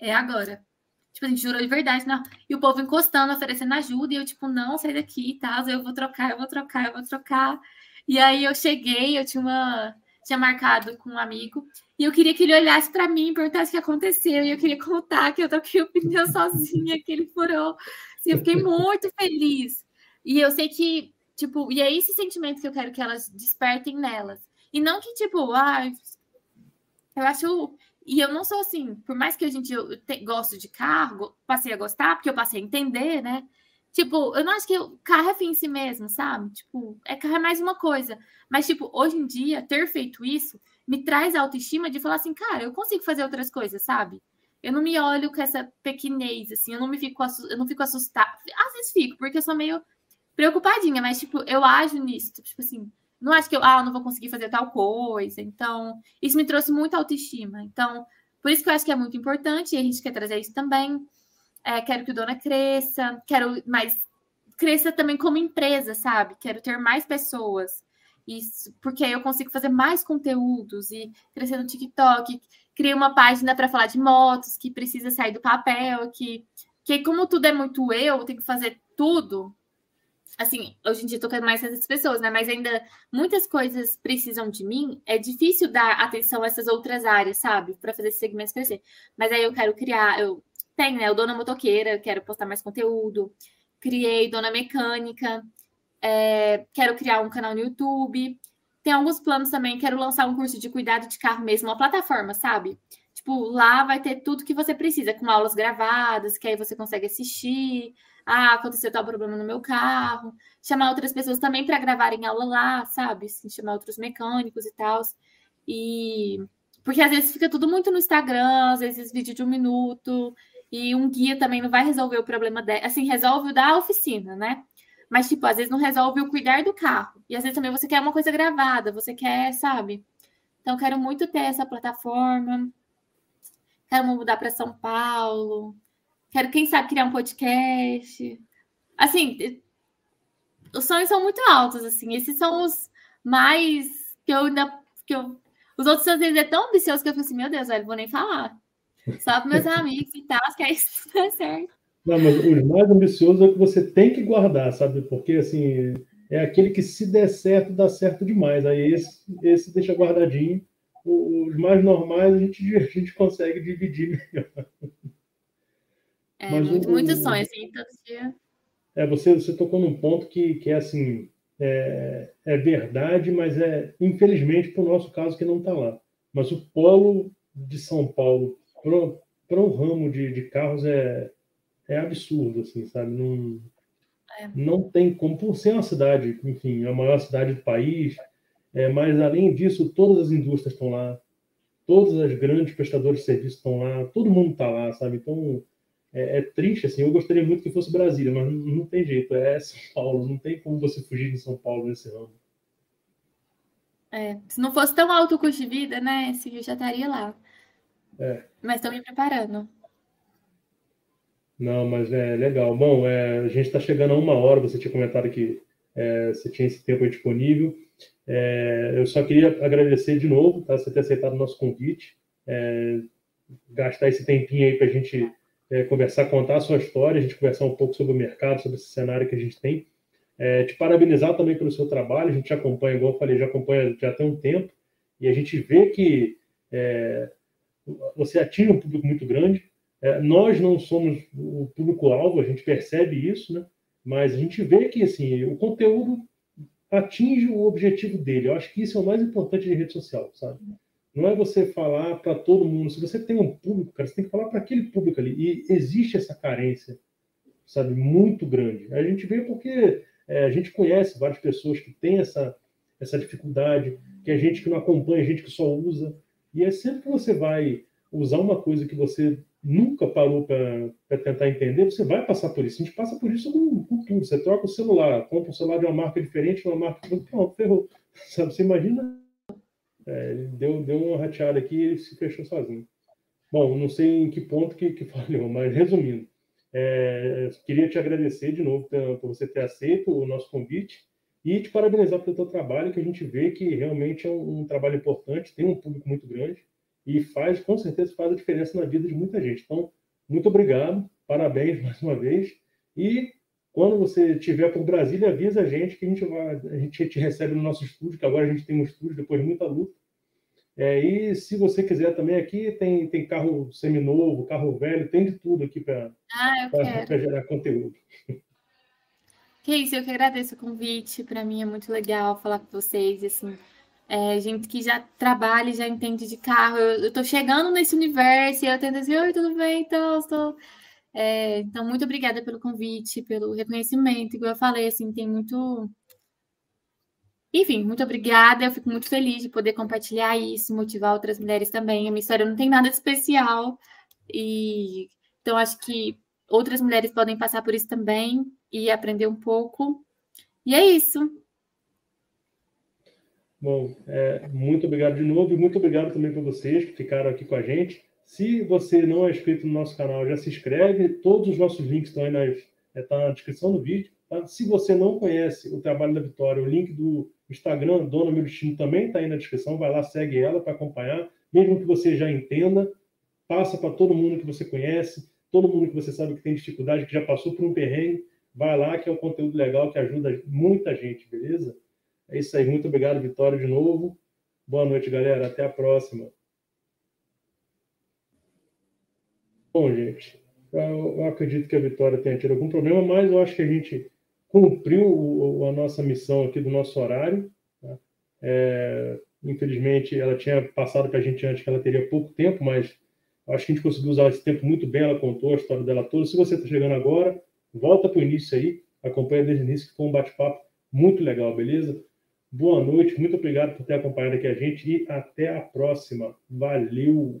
é agora. Tipo, a gente jurou de verdade, não. E o povo encostando, oferecendo ajuda, e eu, tipo, não, sai daqui e tal. Eu vou trocar, eu vou trocar, eu vou trocar. E aí eu cheguei, eu tinha uma. Tinha marcado com um amigo, e eu queria que ele olhasse para mim e perguntasse o que aconteceu. E eu queria contar que eu troquei o pneu sozinha, que ele furou. Assim, eu fiquei muito feliz. E eu sei que, tipo, e é esse sentimento que eu quero que elas despertem nelas. E não que, tipo, ah, eu acho e eu não sou assim, por mais que a gente te, gosto de carro, passei a gostar, porque eu passei a entender, né? Tipo, eu não acho que o carro é fim em si mesmo, sabe? Tipo, é carro é mais uma coisa. Mas, tipo, hoje em dia, ter feito isso me traz a autoestima de falar assim, cara, eu consigo fazer outras coisas, sabe? Eu não me olho com essa pequenez, assim, eu não me fico, eu não fico assustada. Às vezes fico, porque eu sou meio preocupadinha, mas, tipo, eu ajo nisso, tipo assim, não acho que eu, ah, não vou conseguir fazer tal coisa. Então, isso me trouxe muita autoestima. Então, por isso que eu acho que é muito importante, e a gente quer trazer isso também. É, quero que o Dona cresça, quero mais cresça também como empresa, sabe? Quero ter mais pessoas. Isso, porque aí eu consigo fazer mais conteúdos e crescer no TikTok. Criei uma página para falar de motos que precisa sair do papel, que, que como tudo é muito eu, eu tenho que fazer tudo. Assim, hoje em dia eu tô mais essas pessoas, né? Mas ainda muitas coisas precisam de mim. É difícil dar atenção a essas outras áreas, sabe? Para fazer esse segmento crescer. Mas aí eu quero criar, eu tenho, né? O Dona Motoqueira, quero postar mais conteúdo. Criei Dona Mecânica, é, quero criar um canal no YouTube. Tem alguns planos também, quero lançar um curso de cuidado de carro mesmo, uma plataforma, sabe? Tipo, lá vai ter tudo que você precisa, com aulas gravadas, que aí você consegue assistir. Ah, aconteceu tal problema no meu carro. Chamar outras pessoas também para gravarem aula lá, sabe? Assim, chamar outros mecânicos e tal. E porque às vezes fica tudo muito no Instagram, às vezes vídeo de um minuto, e um guia também não vai resolver o problema dela. Assim, resolve o da oficina, né? Mas, tipo, às vezes não resolve o cuidar do carro. E às vezes também você quer uma coisa gravada, você quer, sabe? Então, quero muito ter essa plataforma. Quero mudar para São Paulo. Quero, quem sabe, criar um podcast. Assim, os sonhos são muito altos, assim. Esses são os mais que eu ainda. Que eu... Os outros às vezes é tão ambicioso que eu falo assim, meu Deus, velho, vou nem falar. Só para meus amigos e tal, que aí isso dá certo. Não, mas o mais ambicioso é o que você tem que guardar, sabe? Porque, assim, é aquele que se der certo, dá certo demais. Aí esse, esse deixa guardadinho. Os mais normais a gente, a gente consegue dividir melhor. É, mas muito, o, muito sonho, assim, todo dia. É, você, você tocou num ponto que, que é assim, é, é verdade, mas é, infelizmente, para o nosso caso, que não está lá. Mas o polo de São Paulo para o ramo de, de carros é, é absurdo, assim, sabe? Não, é. não tem como, por ser uma cidade, enfim, a maior cidade do país, é, mas além disso, todas as indústrias estão lá, todas as grandes prestadores de serviço estão lá, todo mundo está lá, sabe? Então, é, é, triste, assim, eu gostaria muito que fosse Brasília, mas não, não, tem jeito, é São Paulo, não tem como você fugir de São Paulo nesse ramo. É, se não fosse tão alto o custo de vida, né, eu já estaria lá. É. Mas estou me preparando. Não, mas é legal. Bom, é, a gente está chegando a uma hora. Você tinha comentado que é, você tinha esse tempo disponível. É, eu só queria agradecer de novo, tá? Você ter aceitado o nosso convite, é, gastar esse tempinho aí para a gente é, conversar, contar a sua história, a gente conversar um pouco sobre o mercado, sobre esse cenário que a gente tem. É, te parabenizar também pelo seu trabalho. A gente acompanha, igual eu falei, já acompanha já tem um tempo e a gente vê que é, você atinge um público muito grande. É, nós não somos o público-alvo, a gente percebe isso, né? mas a gente vê que assim, o conteúdo atinge o objetivo dele. Eu acho que isso é o mais importante de rede social, sabe? Não é você falar para todo mundo. Se você tem um público, cara, você tem que falar para aquele público ali. E existe essa carência, sabe, muito grande. A gente vê porque é, a gente conhece várias pessoas que têm essa, essa dificuldade, que a gente que não acompanha, a gente que só usa. E é sempre que você vai usar uma coisa que você nunca parou para tentar entender, você vai passar por isso. A gente passa por isso com, com tudo. Você troca o celular, compra um celular de uma marca diferente, uma marca. Pronto, ferrou. Sabe? Você imagina. É, deu, deu uma rateada aqui e se fechou sozinho. Bom, não sei em que ponto que, que falhou, mas resumindo, é, queria te agradecer de novo por você ter aceito o nosso convite e te parabenizar pelo teu trabalho, que a gente vê que realmente é um, um, trabalho importante, tem um público muito grande e faz, com certeza, faz a diferença na vida de muita gente. Então, muito obrigado, parabéns mais uma vez. E quando você estiver por Brasília, avisa a gente que a gente, vai, a gente te recebe no nosso estúdio, que agora a gente tem um estúdio depois de muita luta. É, e se você quiser também aqui, tem, tem carro seminovo, carro velho, tem de tudo aqui para ah, gerar conteúdo. Que isso, eu que agradeço o convite. Para mim é muito legal falar com vocês. Assim, é, gente que já trabalha, já entende de carro. Eu, estou chegando nesse universo e eu tento dizer, oi, tudo bem? Então, estou... É, então, muito obrigada pelo convite, pelo reconhecimento. Igual eu falei, assim, tem muito. Enfim, muito obrigada. Eu fico muito feliz de poder compartilhar isso, motivar outras mulheres também. A minha história não tem nada de especial. E então acho que outras mulheres podem passar por isso também e aprender um pouco. E é isso. Bom, é, muito obrigado de novo e muito obrigado também para vocês que ficaram aqui com a gente. Se você não é inscrito no nosso canal, já se inscreve. Todos os nossos links estão aí é, tá na descrição do vídeo. Tá? Se você não conhece o trabalho da Vitória, o link do Instagram, Dona Meu Destino, também está aí na descrição. Vai lá, segue ela para acompanhar. Mesmo que você já entenda, passa para todo mundo que você conhece, todo mundo que você sabe que tem dificuldade, que já passou por um perrengue. Vai lá, que é um conteúdo legal que ajuda muita gente, beleza? É isso aí. Muito obrigado, Vitória, de novo. Boa noite, galera. Até a próxima. Bom, gente, eu acredito que a Vitória tenha tido algum problema, mas eu acho que a gente cumpriu a nossa missão aqui do nosso horário. Tá? É, infelizmente, ela tinha passado para a gente antes que ela teria pouco tempo, mas acho que a gente conseguiu usar esse tempo muito bem. Ela contou a história dela toda. Se você está chegando agora, volta para o início aí, acompanha desde o início, que foi um bate-papo muito legal, beleza? Boa noite, muito obrigado por ter acompanhado aqui a gente e até a próxima. Valeu!